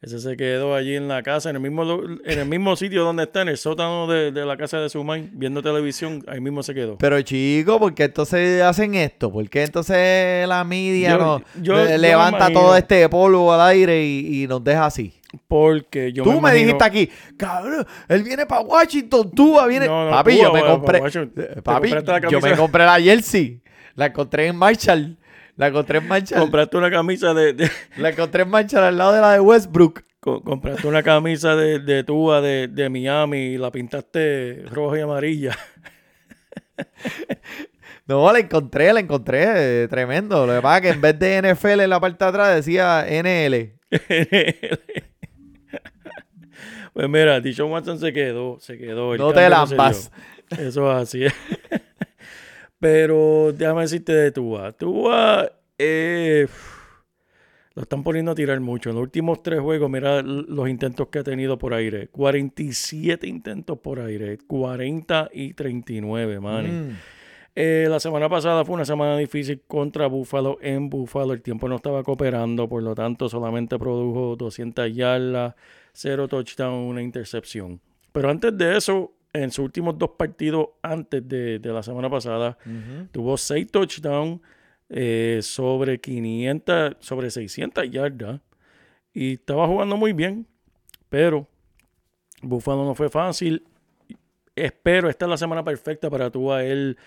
Ese se quedó allí en la casa, en el mismo, en el mismo sitio donde está, en el sótano de, de la casa de Sumay, viendo televisión, ahí mismo se quedó. Pero chico, ¿por qué entonces hacen esto? ¿Por qué entonces la media Yo- nos yo- le- yo me levanta todo este polvo al aire y, y nos deja así? Porque yo tú me, imagino- dijiste aquí, cabrón, él viene para Washington, tú viene. No, no, papi, Tua yo me compré. Eh, Papi, yo me compré la jersey. La encontré en Marshall. La encontré en Marshall. Compraste una camisa de, de- La encontré en Marshall al lado de la de Westbrook. co- compraste una camisa de, de Tua de, de Miami y la pintaste roja y amarilla. No, la encontré, la encontré. eh, tremendo. Lo que pasa es que en vez de NFL en la parte de atrás decía NL. pues mira, Dishon Watson se quedó, se quedó. el No te lampas. Eso es así. Pero déjame decirte de Tua. Tua eh, lo están poniendo a tirar mucho. En los últimos tres juegos, mira los intentos que ha tenido por aire. 47 intentos por aire. 40 y 39, man. Mm. Eh, la semana pasada fue una semana difícil contra Buffalo en Buffalo. El tiempo no estaba cooperando, por lo tanto solamente produjo 200 yardas, 0 touchdown, una intercepción. Pero antes de eso, en sus últimos dos partidos antes de, de la semana pasada, tuvo 6 touchdowns, eh, sobre 500, sobre 600 yardas. Y estaba jugando muy bien, pero Buffalo no fue fácil. Espero, esta es la semana perfecta para tú a él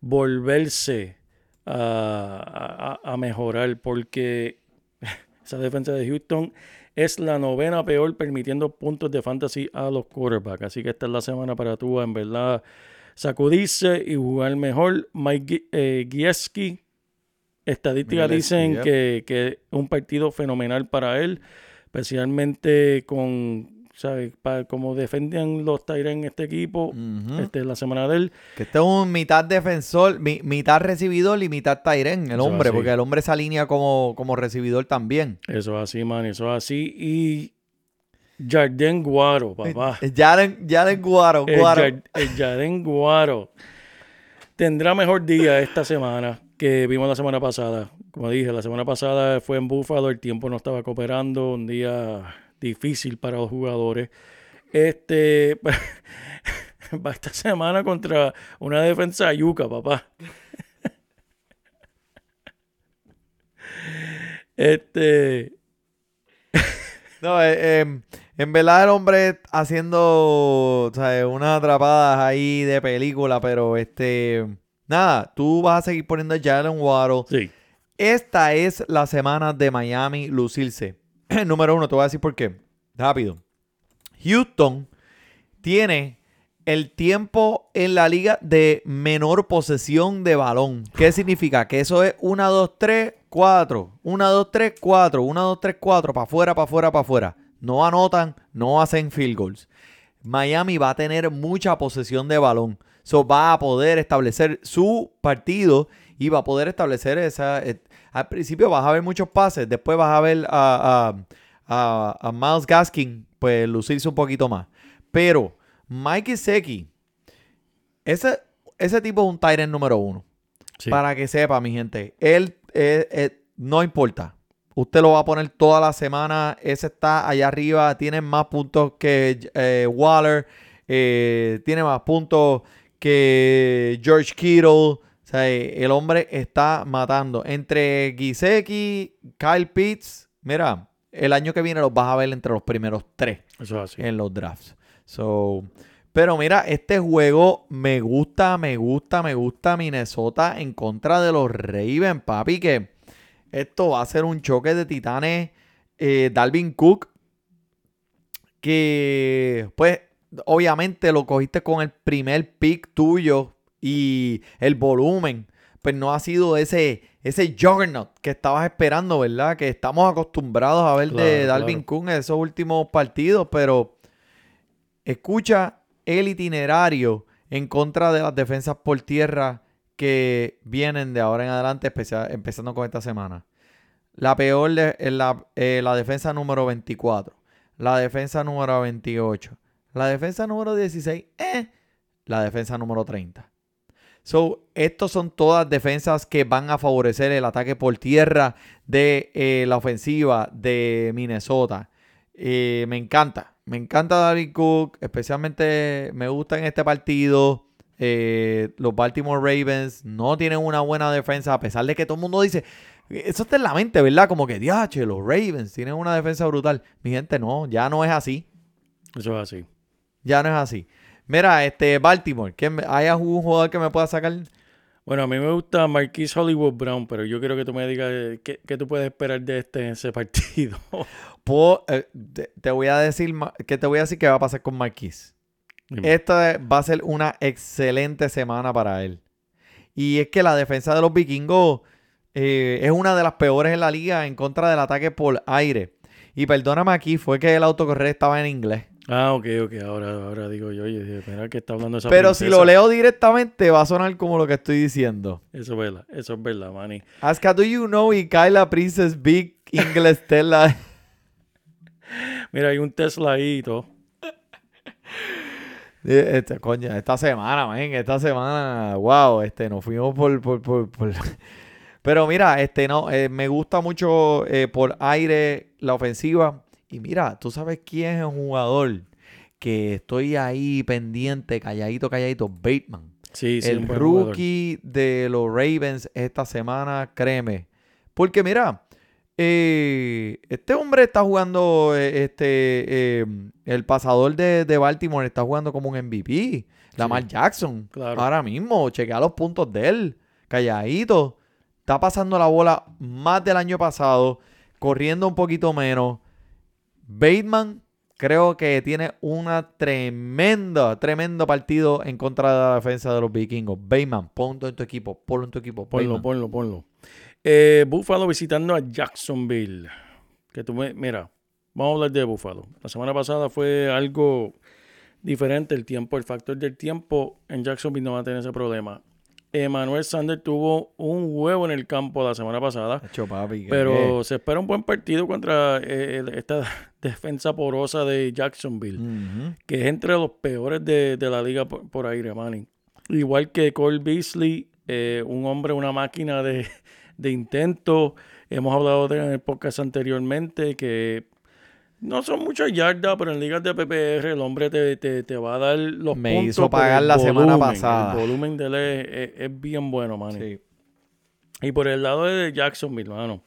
volverse a, a- a mejorar, porque esa defensa de Houston es la novena peor permitiendo puntos de fantasy a los quarterbacks. Así que esta es la semana para tú en verdad sacudirse y jugar mejor. Mike eh, Gieski, estadísticas dicen que, que es un partido fenomenal para él, especialmente con, ¿sabes? Pa- como defienden los Tyrants en este equipo. Ujú. Esta es la semana de él. Que este es un mitad defensor, mi- mitad recibidor y mitad Tyren, el Eso hombre, así. porque el hombre se alinea como, como recibidor también. Eso es así, man, eso es así. Y Jardín Guaro, papá. Jaren, Jaren Guaro, El, Guaro. Yar- el Jardín Guaro tendrá mejor día esta semana que vimos la semana pasada. Como dije, la semana pasada fue en Búfalo, el tiempo no estaba cooperando, un día difícil para los jugadores. Este va esta semana contra una defensa yuca, papá. Este, No, eh, em, en verdad el hombre haciendo ¿sabes? unas atrapadas ahí de película, pero este... Nada, tú vas a seguir poniendo a Jalen Waddle. sí, Esta es la semana de Miami lucirse. Número uno, te voy a decir por qué. Rápido. Houston tiene el tiempo en la liga de menor posesión de balón. ¿Qué significa? Que eso es 1, 2, 3, 4. 1, 2, 3, 4. 1, 2, 3, 4. Para afuera, para afuera, para afuera. No anotan, no hacen field goals. Miami va a tener mucha posesión de balón. So va a poder establecer su partido y va a poder establecer esa. Al principio vas a ver muchos pases, después vas a ver a, a, a- a Miles Gaskin, pues lucirse un poquito más. Pero Mike Seki, ese, ese tipo es un Tyrant número uno. sí. Para que sepa, mi gente, él eh, eh, no importa. Usted lo va a poner toda la semana. Ese está allá arriba. Tiene más puntos que eh, Waller. eh, tiene más puntos que George Kittle. O sea, eh, el hombre está matando. Entre Giseki, Kyle Pitts. Mira, el año que viene los vas a ver entre los primeros tres Eso es así. en los drafts. So, pero mira, este juego me gusta, me gusta, me gusta Minnesota en contra de los Ravens, papi, que esto va a ser un choque de titanes. Eh, Dalvin Cook, que pues obviamente lo cogiste con el primer pick tuyo y el volumen, pues no ha sido ese, ese juggernaut que estabas esperando, ¿verdad? Que estamos acostumbrados a ver de Claro, Dalvin claro. Cook en esos últimos partidos, pero escucha el itinerario en contra de las defensas por tierra que vienen de ahora en adelante, especial- empezando con esta semana. La peor, de- eh, la, eh, la defensa número 24. La defensa número 28. La defensa número 16. eh, la defensa número 30. So, estos son todas defensas que van a favorecer el ataque por tierra de eh, la ofensiva de Minnesota. Eh, me encanta. Me encanta Dalvin Cook. Especialmente me gusta en este partido. Eh, los Baltimore Ravens no tienen una buena defensa. A pesar de que todo el mundo dice. Eso está en la mente, ¿verdad? Como que, diache, los Ravens tienen una defensa brutal. Mi gente, no, ya no es así. Eso es así. Ya no es así. Mira, este Baltimore, ¿quién me- ¿hay algún jugador que me pueda sacar? Bueno, a mí me gusta Marquise Hollywood Brown, pero yo quiero que tú me digas eh, qué, qué tú puedes esperar de este ese partido. Puedo- eh, te, te voy a decir que te voy a decir qué va a pasar con Marquise. Dime. Esta va a ser una excelente semana para él. Y es que la defensa de los vikingos eh, es una de las peores en la liga en contra del ataque por aire. Y perdóname aquí, fue que el autocorrer estaba en inglés. Ah, ok, ok. Ahora, ahora digo yo, oye, mira que está hablando esa Pero si lo leo directamente va a sonar como lo que estoy diciendo. Eso es verdad, eso es verdad, Manny. Aska, do you know y Kyla Princess Big English Stella? Mira, hay un Tesla ahí y todo. Eh, Este, coño, esta semana, man, esta semana, wow, este, nos fuimos por, por, por, por- Pero mira, este, no, eh, me gusta mucho eh, por aire la ofensiva. Y mira, tú sabes quién es el jugador que estoy ahí pendiente, calladito, calladito, Bateman. Sí, sí, el jugador. rookie de los Ravens esta semana, créeme. Porque mira, eh, este hombre está jugando, eh, este, eh, el pasador de, de Baltimore está jugando como un MVP. Lamar Jackson. Claro. Ahora mismo, chequea los puntos de él. Calladito. Está pasando la bola más del año pasado. Corriendo un poquito menos. Bateman creo que tiene una tremenda, tremendo partido en contra de la defensa de los vikingos. Bateman, ponlo en tu equipo, ponlo en tu equipo. Ponlo, Bateman. ponlo, ponlo. Eh, Buffalo visitando a Jacksonville. Que tú me- mira, vamos a hablar de Buffalo. La semana pasada fue algo diferente el tiempo, el factor del tiempo en Jacksonville no va a tener ese problema. Emmanuel Sanders tuvo un huevo en el campo la semana pasada, Acho, papi, pero se espera un buen partido contra eh, el- esta defensa porosa de Jacksonville que es entre los peores de, de la liga por, por aire, Manny. Igual que Cole Beasley, eh, un hombre, una máquina de, de intento. Hemos hablado de en el podcast anteriormente que no son muchas yardas, pero en ligas de PPR el hombre te, te- te va a dar los Me puntos. hizo por el pagar la semana volumen. pasada. El volumen de él es, es- es bien bueno, Manny. Sí. Y por el lado de Jacksonville, mano,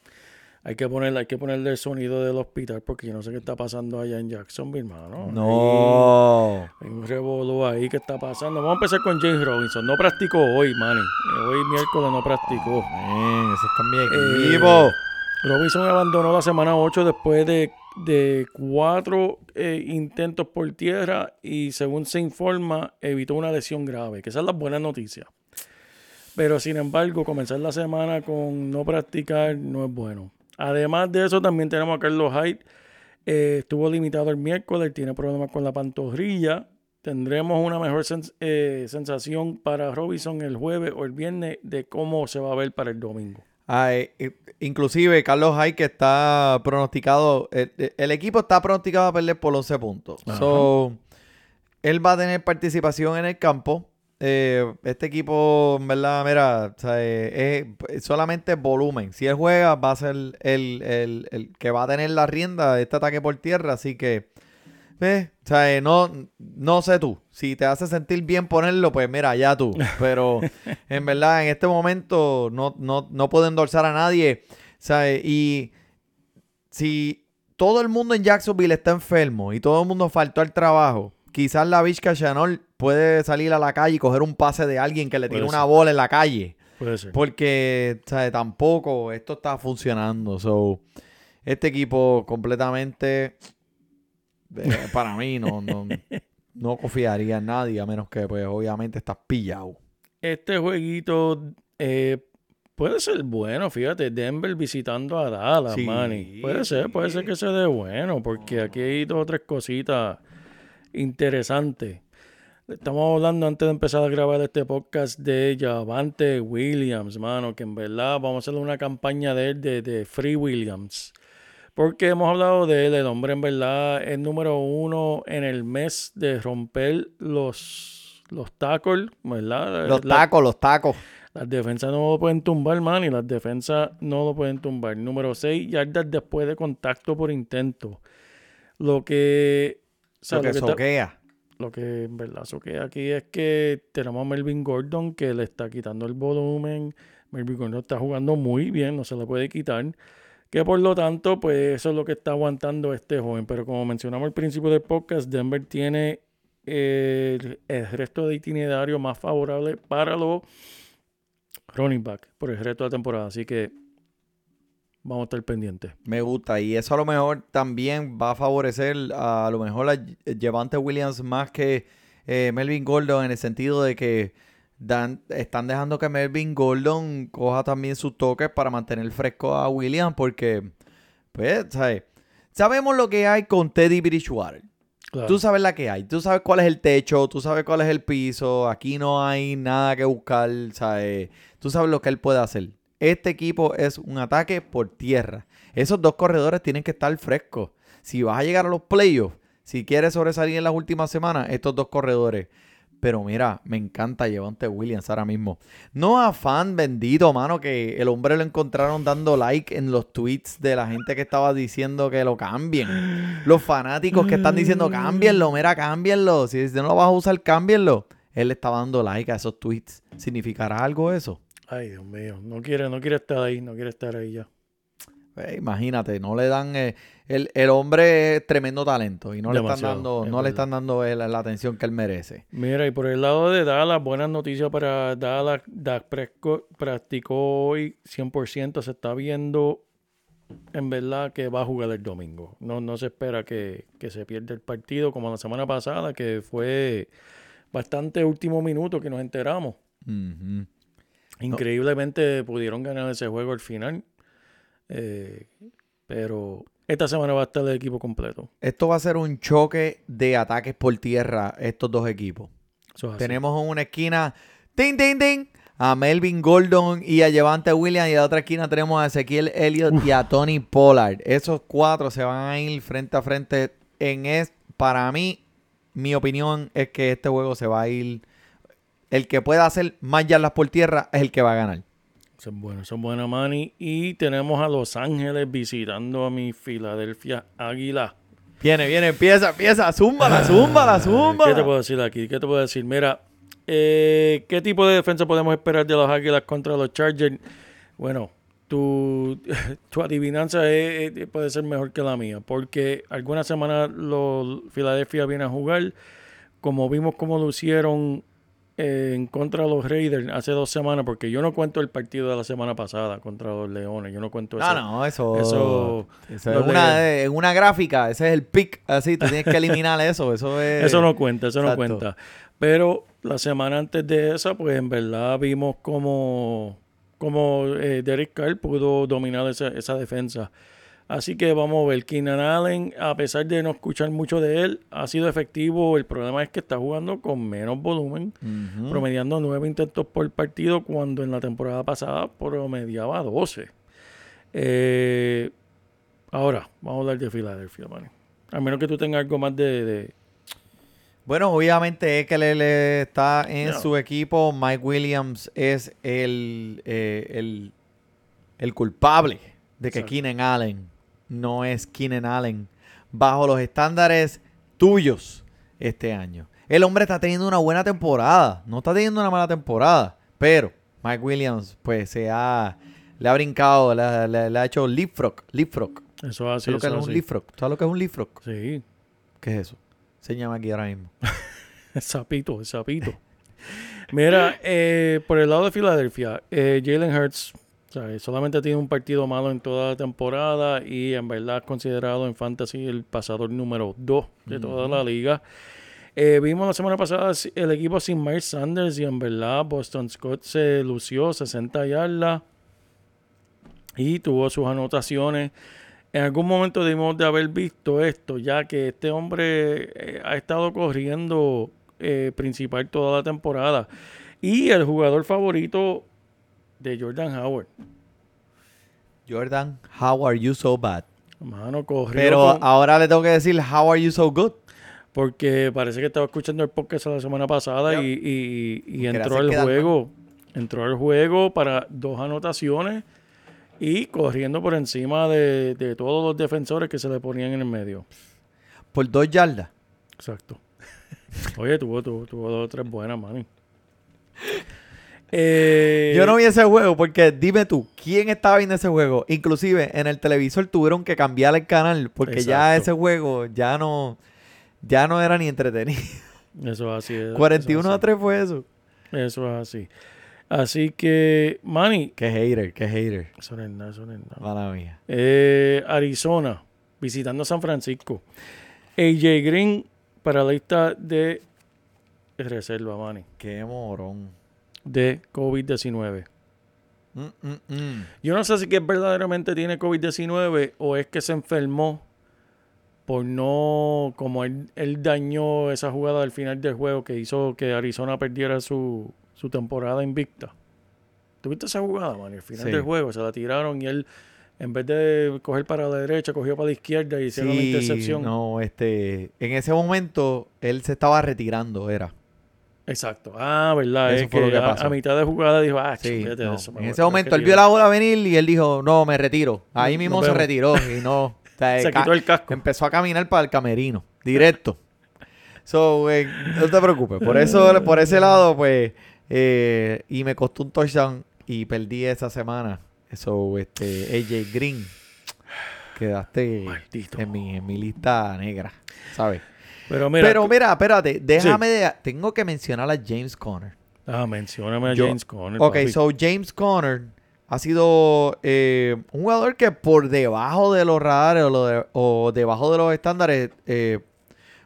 hay que ponerle, hay que ponerle el sonido del hospital porque yo no sé qué está pasando allá en Jacksonville, mano. Ahí- No. hay un revolú ahí que está pasando. Vamos a empezar con James Robinson. No practicó hoy, Manny. Hoy miércoles no practicó. Man, ese está en mi Eh, equipo. Robinson abandonó la semana 8 después de, de cuatro eh, intentos por tierra y según se informa evitó una lesión grave, que esa es la buena noticia. Pero sin embargo, comenzar la semana con no practicar no es bueno. Además de eso, también tenemos a Carlos Hyde. Eh, estuvo limitado el miércoles, tiene problemas con la pantorrilla. Tendremos una mejor sens- eh, sensación para Robinson el jueves o el viernes de cómo se va a ver para el domingo. Ay, i- inclusive Carlos Hay que está pronosticado, el, el equipo está pronosticado a perder por 11 puntos. Ajá. So, él va a tener participación en el campo. Eh, este equipo, en verdad, mira, o sea, eh, es solamente volumen. Si él juega, va a ser el, el- el que va a tener la rienda de este ataque por tierra. Así que, eh, o sea, eh, no, no sé tú. Si te hace sentir bien ponerlo, pues mira, ya tú. Pero en verdad, en este momento no, no, no puedo endorsar a nadie. ¿sabes? Y si todo el mundo en Jacksonville está enfermo y todo el mundo faltó al trabajo, quizás la Vizca Chanel puede salir a la calle y coger un pase de alguien que le tire una bola en la calle. Puede ser. Porque ¿sabes? tampoco esto está funcionando. So, este equipo completamente, eh, para mí, no, no, no confiaría en nadie, a menos que, pues, obviamente, estás pillado. Este jueguito eh, puede ser bueno, fíjate, Denver visitando a Dallas, Sí, Manny. Puede ser, puede ser que se dé bueno, porque aquí hay dos o tres cositas interesantes. Estamos hablando antes de empezar a grabar este podcast de Javante Williams, mano, que en verdad vamos a hacerle una campaña de él de, de Free Williams. Porque hemos hablado de él, el hombre en verdad es número uno en el mes de romper los, los tackles, ¿verdad? Los La- tacos, los tacos. las defensas no lo pueden tumbar, man, y las defensas no lo pueden tumbar. Número 6, yardas después de contacto por intento. Lo que... o sea, Lo que lo que está- soquea. lo que en verdad soquea aquí es que tenemos a Melvin Gordon que le está quitando el volumen. Melvin Gordon está jugando muy bien, no se le puede quitar. Que por lo tanto, pues eso es lo que está aguantando este joven. Pero como mencionamos al principio del podcast, Denver tiene el, el resto de itinerario más favorable para los running back por el resto de la temporada. Así que vamos a estar pendientes. Me gusta. Y eso a lo mejor también va a favorecer a, lo mejor a Javante Williams más que eh, Melvin Gordon en el sentido de que dan, están dejando que Melvin Gordon coja también sus toques para mantener fresco a Williams porque, pues, ¿sabes? Sabemos lo que hay con Teddy Bridgewater. Claro. Tú sabes la que hay, tú sabes cuál es el techo, tú sabes cuál es el piso, aquí no hay nada que buscar, ¿sabes? Tú sabes lo que él puede hacer. Este equipo es un ataque por tierra. Esos dos corredores tienen que estar frescos. Si vas a llegar a los playoffs, si quieres sobresalir en las últimas semanas, estos dos corredores. Pero mira, me encanta Llevante Williams ahora mismo. No afán bendito, mano, que el hombre lo encontraron dando like en los tweets de la gente que estaba diciendo que lo cambien. Los fanáticos que están diciendo, cámbienlo, mira, cámbienlo. Si no lo vas a usar, cámbienlo. él estaba dando like a esos tweets. ¿Significará algo eso? Ay, Dios mío. No quiere, no quiere estar ahí, no quiere estar ahí ya. Eh, imagínate, no le dan. eh, el, el hombre es tremendo talento y no le están dando, es no le están dando el- la atención que él merece. Mira, y por el lado de Dallas, buenas noticias para Dallas. Dak Prescott practicó hoy 100%. Se está viendo en verdad que va a jugar el domingo. No, no se espera que, que se pierda el partido como la semana pasada, que fue bastante último minuto que nos enteramos. Ujú. Increíblemente pudieron ganar ese juego al final. Eh, pero esta semana va a estar el equipo completo. Esto va a ser un choque de ataques por tierra, estos dos equipos. Es. Tenemos en una esquina, ting, ting, ting, a Melvin Gordon y a Javante Williams. Y en la otra esquina tenemos a Ezequiel Elliott y a Tony Pollard. Esos cuatro se van a ir frente a frente. En es, para mí, mi opinión es que este juego se va a ir. El que pueda hacer más yardas por tierra es el que va a ganar. Eso es bueno, eso es buena, Manny. Y tenemos a Los Ángeles visitando a mi Filadelfia Águila. Viene, viene, empieza, empieza. Zúmbala, zúmbala, ¿Qué te zúmbala. puedo decir aquí? ¿Qué te puedo decir? Mira, eh, ¿qué tipo de defensa podemos esperar de los Águilas contra los Chargers? Bueno, tu, tu adivinanza es- es- puede ser mejor que la mía, porque algunas semanas los Filadelfia viene a jugar, como vimos cómo lo hicieron eh, en contra de los Raiders hace dos semanas, porque yo no cuento el partido de la semana pasada contra los Leones, yo no cuento eso. No, no, eso. Eso- es una, en una gráfica, ese es el pick. Así, tú tienes que eliminar eso. Eso es. Eso no cuenta, eso no cuenta. Pero la semana antes de esa, pues en verdad vimos como, como eh, Derek Carr pudo dominar esa, esa defensa. Así que vamos a ver, Keenan Allen, a pesar de no escuchar mucho de él, ha sido efectivo. El problema es que está jugando con menos volumen, promediando nueve intentos por partido, cuando en la temporada pasada promediaba 12. Eh, ahora, vamos a hablar de Filadelfia, man. A menos que tú tengas algo más de- de, Bueno, obviamente es que él, él está en su equipo. Mike Williams es el, eh, el, el culpable de que. Keenan Allen no es Keenan Allen bajo los estándares tuyos este año. El hombre está teniendo una buena temporada, no está teniendo una mala temporada, pero Mike Williams pues se ha, le ha brincado, le, ha- le- le ha hecho leapfrog, leapfrog. Eso ¿Sabes así, lo que es un leapfrog? ¿Sabes lo que es un leapfrog? Sí, ¿Qué es eso? Enséñame aquí ahora mismo. el sapito, el sapito. Mira, eh, por el lado de Filadelfia, eh, Jalen Hurts solamente tiene un partido malo en toda la temporada y en verdad es considerado en fantasy el pasador número 2 de toda la liga. Eh, vimos la semana pasada el equipo sin Miles Sanders y en verdad Boston Scott se lució 60 yardas y tuvo sus anotaciones. En algún momento debimos de haber visto esto, ya que este hombre eh, ha estado corriendo eh, principal toda la temporada. Y el jugador favorito de Jordan Howard. Jordan, how are you so bad? Mano, corrió Pero con- ahora le tengo que decir, how are you so good? porque parece que estaba escuchando el podcast la semana pasada y, y- entró al juego. Entró al juego para dos anotaciones y corriendo por encima de, de todos los defensores que se le ponían en el medio. Por dos yardas. Exacto. Oye, tuvo, tuvo, tuvo dos o tres buenas, mami. Eh, Yo no vi ese juego porque dime tú, ¿quién estaba viendo ese juego? Inclusive en el televisor tuvieron que cambiar el canal porque ya ese juego ya no, ya no era ni entretenido. Eso es así. es 41 a así. 3 fue eso. Eso es así. Así que, Manny, Qué hater, qué hater. eso no es nada, eso no es nada. Mala mía. Eh, Arizona, visitando San Francisco. AJ Green para la lista de reserva, Manny, Qué morón. De COVID-19. Mm, mm, mm. Yo no sé si que verdaderamente tiene COVID-19 o es que se enfermó por no, como él, él dañó esa jugada al final del juego que hizo que Arizona perdiera su, su temporada invicta. ¿Tuviste esa jugada, man? Al final Sí. del juego se la tiraron y él, en vez de coger para la derecha, cogió para la izquierda y hicieron una Sí, intercepción. no, este, en ese momento él se estaba retirando, era. Exacto. Ah, verdad. Eso es fue lo que a, pasó. a mitad de jugada dijo, ah, Sí, no. de eso. En ese me momento él retiro". vio la bola venir y él dijo, no, me retiro. Ahí mismo Nos se retiró y no. o sea, Se quitó el casco. Empezó a caminar para el camerino, directo. So, eh, no te preocupes. Por eso, por ese lado, pues, eh, y me costó un touchdown y perdí esa semana. Eso, este, AJ Green. Quedaste Maldito. en mi, en mi lista negra, ¿sabes? Pero mira, Pero mira, espérate, déjame, de- tengo que mencionar a James Conner. ah, mencióname a Yo- James Conner. Ok, papi. so James Conner ha sido eh, un jugador que por debajo de los radares o, lo de- o debajo de los estándares, eh,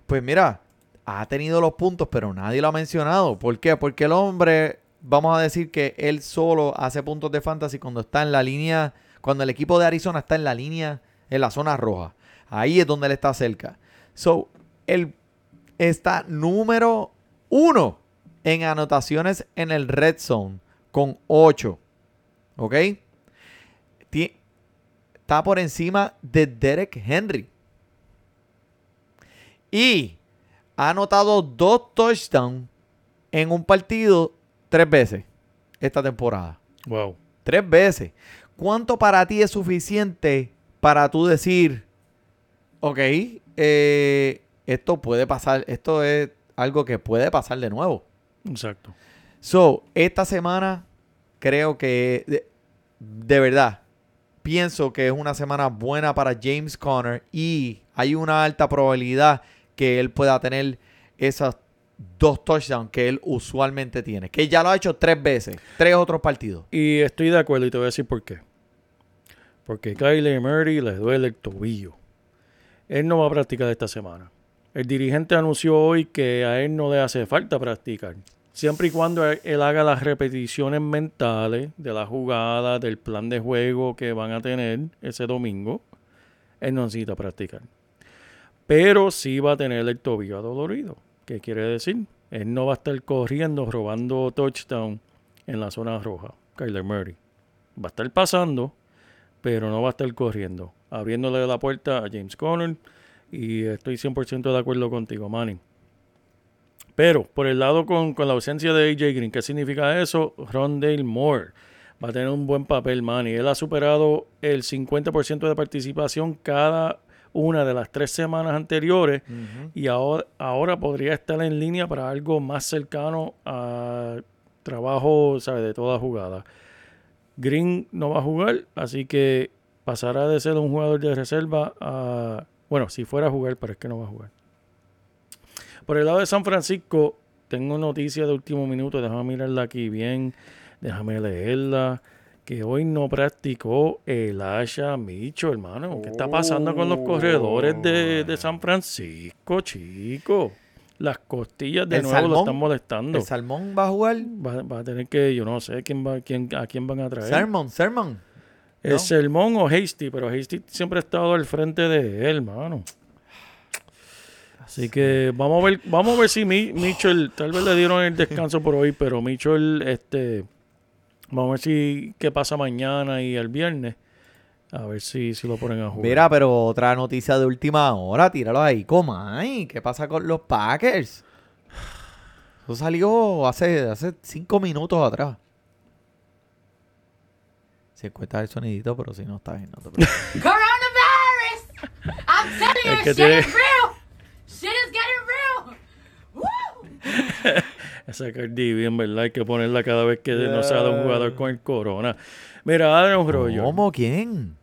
pues mira, ha tenido los puntos, pero nadie lo ha mencionado. ¿Por qué? Porque el hombre, vamos a decir que él solo hace puntos de fantasy cuando está en la línea, cuando el equipo de Arizona está en la línea, en la zona roja. Ahí es donde él está cerca. So, él está número uno en anotaciones en el red zone con 8. ¿Ok? Está por encima de Derek Henry. Y ha anotado dos touchdowns en un partido tres veces esta temporada. Wow. Tres veces. ¿Cuánto para ti es suficiente para tú decir, ok, eh, esto puede pasar, esto es algo que puede pasar de nuevo? Exacto. So, esta semana creo que de, de verdad pienso que es una semana buena para James Conner y hay una alta probabilidad que él pueda tener esas dos touchdowns que él usualmente tiene, que ya lo ha hecho tres veces, tres otros partidos. Y estoy de acuerdo y te voy a decir por qué. Porque Kyler Murray le duele el tobillo. Él no va a practicar esta semana. El dirigente anunció hoy que a él no le hace falta practicar. Siempre y cuando él, él haga las repeticiones mentales de la jugada, del plan de juego que van a tener ese domingo, él no necesita practicar. Pero sí va a tener el tobillo adolorido. ¿Qué quiere decir? Él no va a estar corriendo, robando touchdown en la zona roja, Kyler Murray. Va a estar pasando, pero no va a estar corriendo. Abriéndole la puerta a James Conner. Y estoy 100% de acuerdo contigo, Manny. Pero por el lado con, con la ausencia de AJ Green, ¿qué significa eso? Rondale Moore va a tener un buen papel, Manny. Él ha superado el 50% de participación cada una de las tres semanas anteriores y ahora, ahora podría estar en línea para algo más cercano a trabajo ¿sabes? de toda jugada. Green no va a jugar, así que pasará de ser un jugador de reserva a... Bueno, si fuera a jugar, pero es que no va a jugar. Por el lado de San Francisco, tengo noticia de último minuto, déjame mirarla aquí bien, déjame leerla. Que hoy no practicó el Asha Micho, hermano. ¿Qué está pasando con los corredores de, de San Francisco, chico? Las costillas de ¿El nuevo lo están molestando. ¿El Salmón va a jugar? Va, va a tener que, yo no sé quién va, quién, a quién van a traer. Sermon, Sermon. ¿Es ¿no? Sermón o Hasty? Pero Hasty siempre ha estado al frente de él, mano. Así que vamos a ver, vamos a ver si Mi- Mitchell, tal vez le dieron el descanso por hoy, pero Mitchell, este, vamos a ver si qué pasa mañana y el viernes. A ver si, si lo ponen a jugar. Mira, pero otra noticia de última hora, tíralo ahí, Comay. ¿Qué pasa con los Packers? Eso salió hace, hace cinco minutos atrás. Se encuentra el sonidito, pero si no está bien, no te preocupes. Coronavirus! I'm telling you, Es que shit tiene- is real. Shit is getting real. Woo! Esa Cardi B, en verdad, hay que ponerla cada vez que no sale un jugador con el corona. Mira, Aaron Rodgers. ¿Cómo? ¿Quién?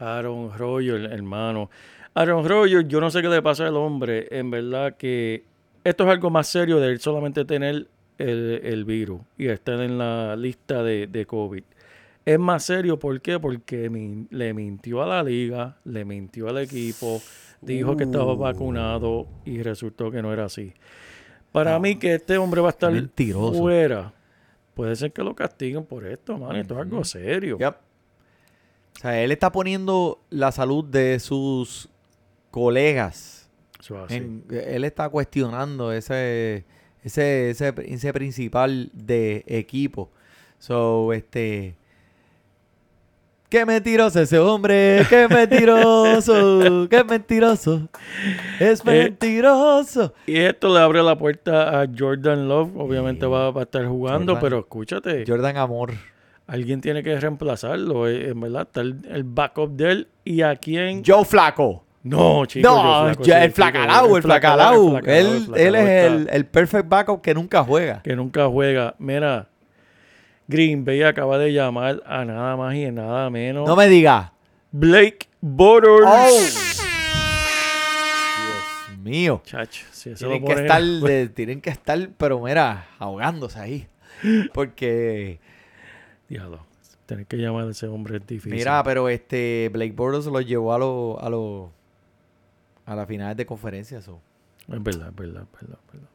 Aaron Rodgers, hermano. Aaron Rodgers, yo no sé qué le pasa al hombre. En verdad que esto es algo más serio de él solamente tener el, el virus y estar en la lista de, de COVID. Es más serio, ¿por qué? Porque min- le mintió a la liga, le mintió al equipo, dijo que estaba vacunado y resultó que no era así. Para mí que este hombre va a estar Mentiroso. fuera. Puede ser que lo castiguen por esto, man. Esto es algo serio. Yep. O sea, él está poniendo la salud de sus colegas. Eso es así. en- él está cuestionando ese, ese, ese, ese principal de equipo. So, este. ¡Qué mentiroso ese hombre! ¡Qué mentiroso! ¡Qué mentiroso! Eh, ¡Es mentiroso! Y esto le abre la puerta a Jordan Love. Obviamente va, va a estar jugando, Jordan. pero escúchate, Jordan Amor. alguien tiene que reemplazarlo. eh, En verdad, está el, el backup de él. ¿Y a quién? Joe Flaco. No, chicos. No, el flacalao, chico, el flacalao. el flacalao, el Él, él es el perfect backup que nunca juega. que nunca juega. Mira, Green Bay acaba de llamar a nada más y nada menos No me digas. Blake Bortles. Oh. Dios mío. Chacho, si eso Tienen lo que estar, de- tienen que estar, pero mira, ahogándose ahí. Porque, Diablo, tener que llamar a ese hombre es difícil. mira, pero este Blake Bortles lo llevó a los a los a las finales de conferencia. so. Es verdad, es verdad, es verdad, es verdad.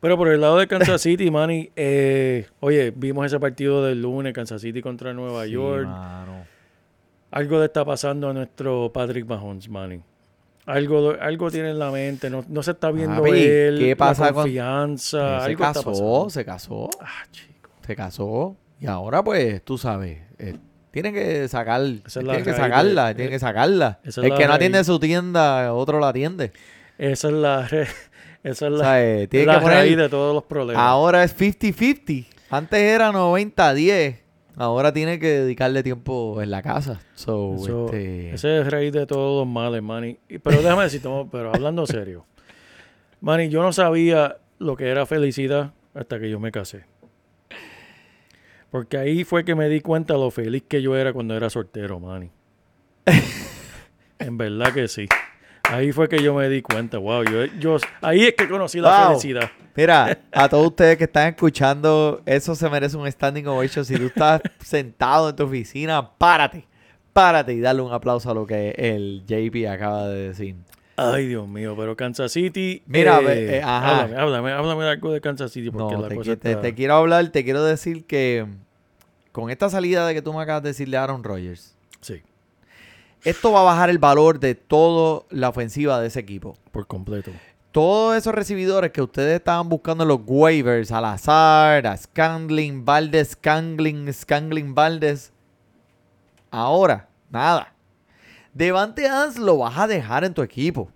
Pero por el lado de Kansas City, Manny, eh, oye, vimos ese partido del lunes, Kansas City contra Nueva Sí, York. mano. Algo le está pasando a nuestro Patrick Mahomes, Manny. Algo, algo tiene en la mente, no, no se está viendo Papi, él, ¿qué pasa la con- confianza, se algo está casó, pasando. se casó, Ah, chico. se casó. Y ahora, pues, tú sabes, eh, tiene que sacar, tiene que sacarla, tiene eh, que sacarla. El que no atiende su tienda, otro la atiende. Esa es la, esa es O la, sea, eh, tiene la que poner- raíz de todos los problemas. Ahora es 50-50. Antes era 90-10. Ahora tiene que dedicarle tiempo en la casa. So, Eso- este, Ese es raíz de todos los males, Manny. Pero déjame decirte, pero hablando serio. Manny, yo no sabía lo que era felicidad hasta que yo me casé. Porque ahí fue que me di cuenta lo feliz que yo era cuando era soltero, Manny. en verdad que sí. Ahí fue que yo me di cuenta, wow, yo, yo ahí es que conocí la Wow. felicidad. Mira, a todos ustedes que están escuchando, eso se merece un standing ovation. Si tú estás sentado en tu oficina, párate. Párate y dale un aplauso a lo que el JP acaba de decir. Ay, Dios mío, pero Kansas City. Mira, eh, eh, ajá. Háblame, háblame, háblame de algo de Kansas City porque No, la te, cosa qui- te- está- te quiero hablar, te quiero decir que con esta salida de que tú me acabas de decir de Aaron Rodgers, Sí, esto va a bajar el valor de toda la ofensiva de ese equipo. por completo. todos esos recibidores que ustedes estaban buscando en los waivers, al azar, a Scandling, Valdez, Scangling, Scangling, Valdez, ahora, nada. Devante Adams lo vas a dejar en tu equipo.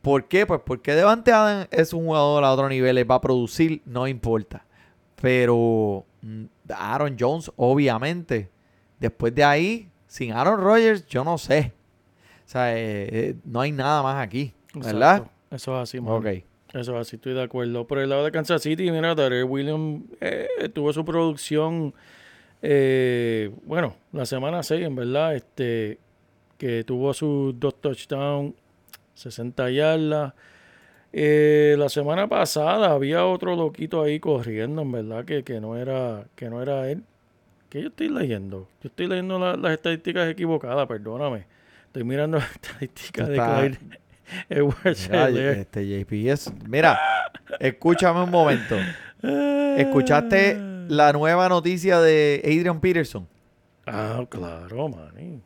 ¿Por qué? Pues porque Devante Adams es un jugador a otro nivel, él va a producir, no importa. Pero mm, Aaron Jones, obviamente, después de ahí, sin Aaron Rodgers, yo no sé. O sea, eh, eh, no hay nada más aquí, ¿verdad? Exacto. Eso es así, mano. Ok. Eso es así, estoy de acuerdo. Por el lado de Kansas City, mira, Darrell Williams eh, tuvo su producción, bueno, la semana 6, en verdad, este, que tuvo sus dos touchdowns, 60 yardas. Eh, la semana pasada había otro loquito ahí corriendo, en verdad, que, que no era que no era él. ¿Qué yo estoy leyendo? Yo estoy leyendo la- las estadísticas equivocadas, perdóname. Estoy mirando las estadísticas de Clyde Mira, este JP es. Mira, escúchame un momento. ¿Escuchaste la nueva noticia de Adrian Peterson? Ah, claro, man.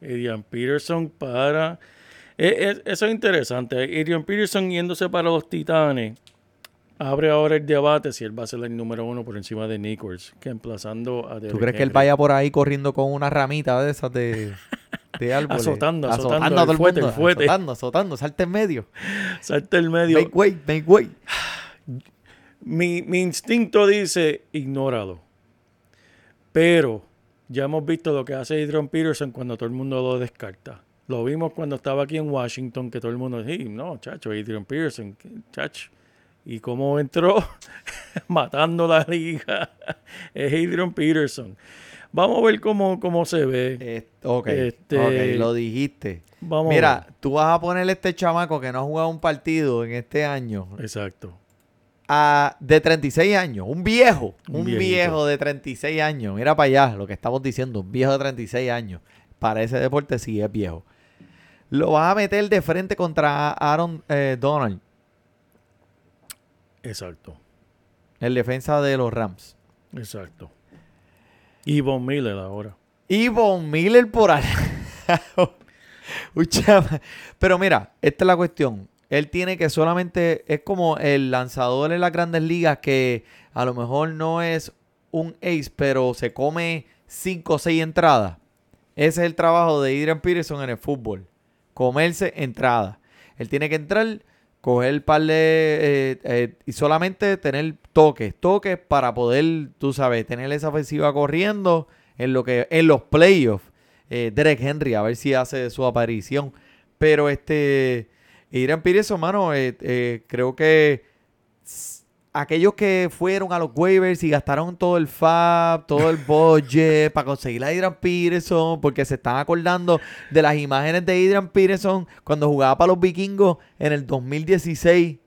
Adrian Peterson para... Eh, eh, eso es interesante. Adrian Peterson yéndose para los Titanes. Abre ahora el debate si él va a ser el número uno por encima de Nichols, que emplazando a ¿Tú Derrick crees que él vaya por ahí corriendo con una ramita de esas de, de árboles? Azotando, azotando, a todo el fuete, mundo. el fuete. Azotando, azotando, salte en medio. Salta el medio. Make way, make way. Mi, mi instinto dice, ignóralo. Pero ya hemos visto lo que hace Adrian Peterson cuando todo el mundo lo descarta. Lo vimos cuando estaba aquí en Washington, que todo el mundo dice, no, chacho, Adrian Peterson, ¿qué- chacho. Y cómo entró matando la liga es Adrian Peterson. Vamos a ver cómo, cómo se ve. Eh, ok, Este- ok, lo dijiste. Vamos Mira, tú vas a ponerle a este chamaco que no ha jugado un partido en este año. Exacto. a, de 36 años, un viejo, Un viejo de 36 años. Mira para allá lo que estamos diciendo, un viejo de 36 años. Para ese deporte sí es viejo. Lo vas a meter de frente contra Aaron eh, Donald, Exacto. el defensa de los Rams. Exacto. Y Von Miller ahora. Y Von Miller por allá. Pero mira, esta es la cuestión. Él tiene que solamente, es como el lanzador en las grandes ligas que a lo mejor no es un ace, pero se come 5 o 6 entradas. Ese es el trabajo de Adrian Peterson en el fútbol. Comerse entradas. Él tiene que entrar, coger el par de... eh, eh, y solamente tener toques. Toques para poder, tú sabes, tener esa ofensiva corriendo en, lo que, en los playoffs. Eh, Derek Henry, a ver si hace su aparición. Pero este, Adrian Peterson, mano, eh, creo que aquellos que fueron a los waivers y gastaron todo el fab, todo el budget para conseguir a Adrian Peterson, porque se están acordando de las imágenes de Adrian Peterson cuando jugaba para los vikingos en el 2016.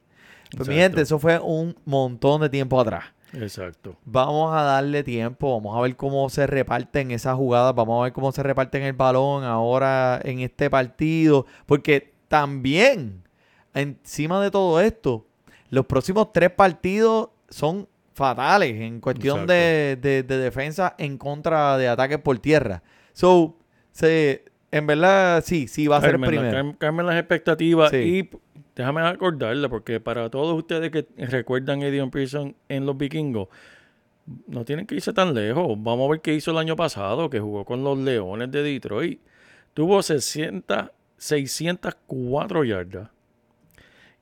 Pues mi gente, eso fue un montón de tiempo atrás. Exacto. Vamos a darle tiempo, vamos a ver cómo se reparten esas jugadas, vamos a ver cómo se reparten el balón ahora en este partido, porque también encima de todo esto, los próximos tres partidos son fatales en cuestión de, de- de defensa en contra de ataques por tierra. So, se, en verdad, sí, sí va a ser el primero. cambien las expectativas Sí. y déjame acordarle, porque para todos ustedes que recuerdan a Adrian Pearson en los vikingos, no tienen que irse tan lejos. Vamos a ver qué hizo el año pasado, que jugó con los Leones de Detroit. Tuvo 600, 604 yardas.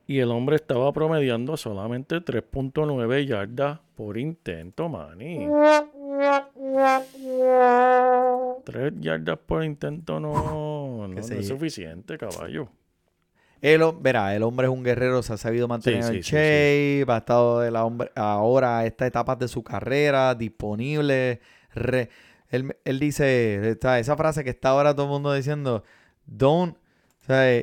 Y el hombre estaba promediando solamente 3.9 yardas por intento, mani. 3 yardas por intento no, no, no es suficiente, caballo. El, verá, el hombre es un guerrero, se ha sabido mantener Sí, en sí, sí, shape, ha estado de la hombre, ahora a estas etapas de su carrera, disponible. re- él, él dice, esa frase que está ahora todo el mundo diciendo, don't,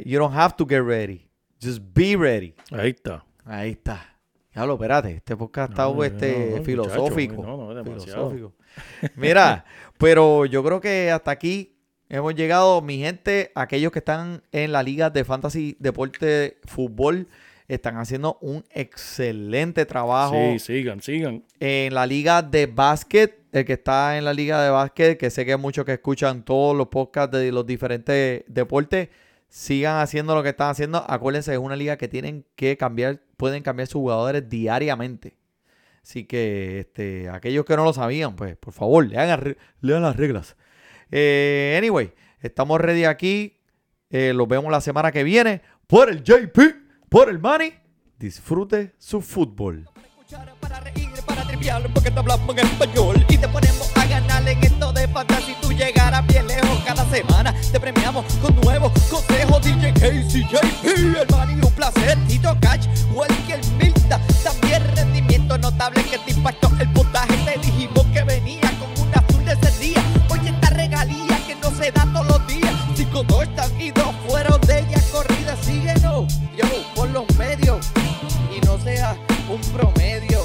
you don't have to get ready, just be ready. Ahí está. Ahí está. Diablo, espérate, este podcast está No, no, este, no, filosófico. no, no, demasiado. filosófico. Mira, pero yo creo que hasta aquí hemos llegado, mi gente, aquellos que están en la liga de fantasy, deporte, fútbol, están haciendo un excelente trabajo Sí, sigan, sigan. en la liga de básquet, el que está en la liga de básquet, que sé que hay muchos que escuchan todos los podcasts de los diferentes deportes, sigan haciendo lo que están haciendo. Acuérdense, es una liga que tienen que cambiar, pueden cambiar sus jugadores diariamente. Así que este, aquellos que no lo sabían, pues por favor, lean, las reglas. Eh, anyway, estamos ready aquí. Eh, los vemos la semana que viene. Por el JP, por el Money. Disfrute su fútbol. para para porque te hablamos en español y te ponemos en esto de fantasy. Tú llegarás bien lejos cada semana. Te premiamos con nuevos consejos. DJ Casey, JP, el man y un placer. Tito Catch, Welker Milta. También rendimiento notable que te impactó el puntaje. Te dijimos que venía con una azul de día. Oye, esta regalía que no se da todos los días. Cinco touchdowns y dos fueron de ella corrida. Síguenos, yo, por los medios y no sea un promedio.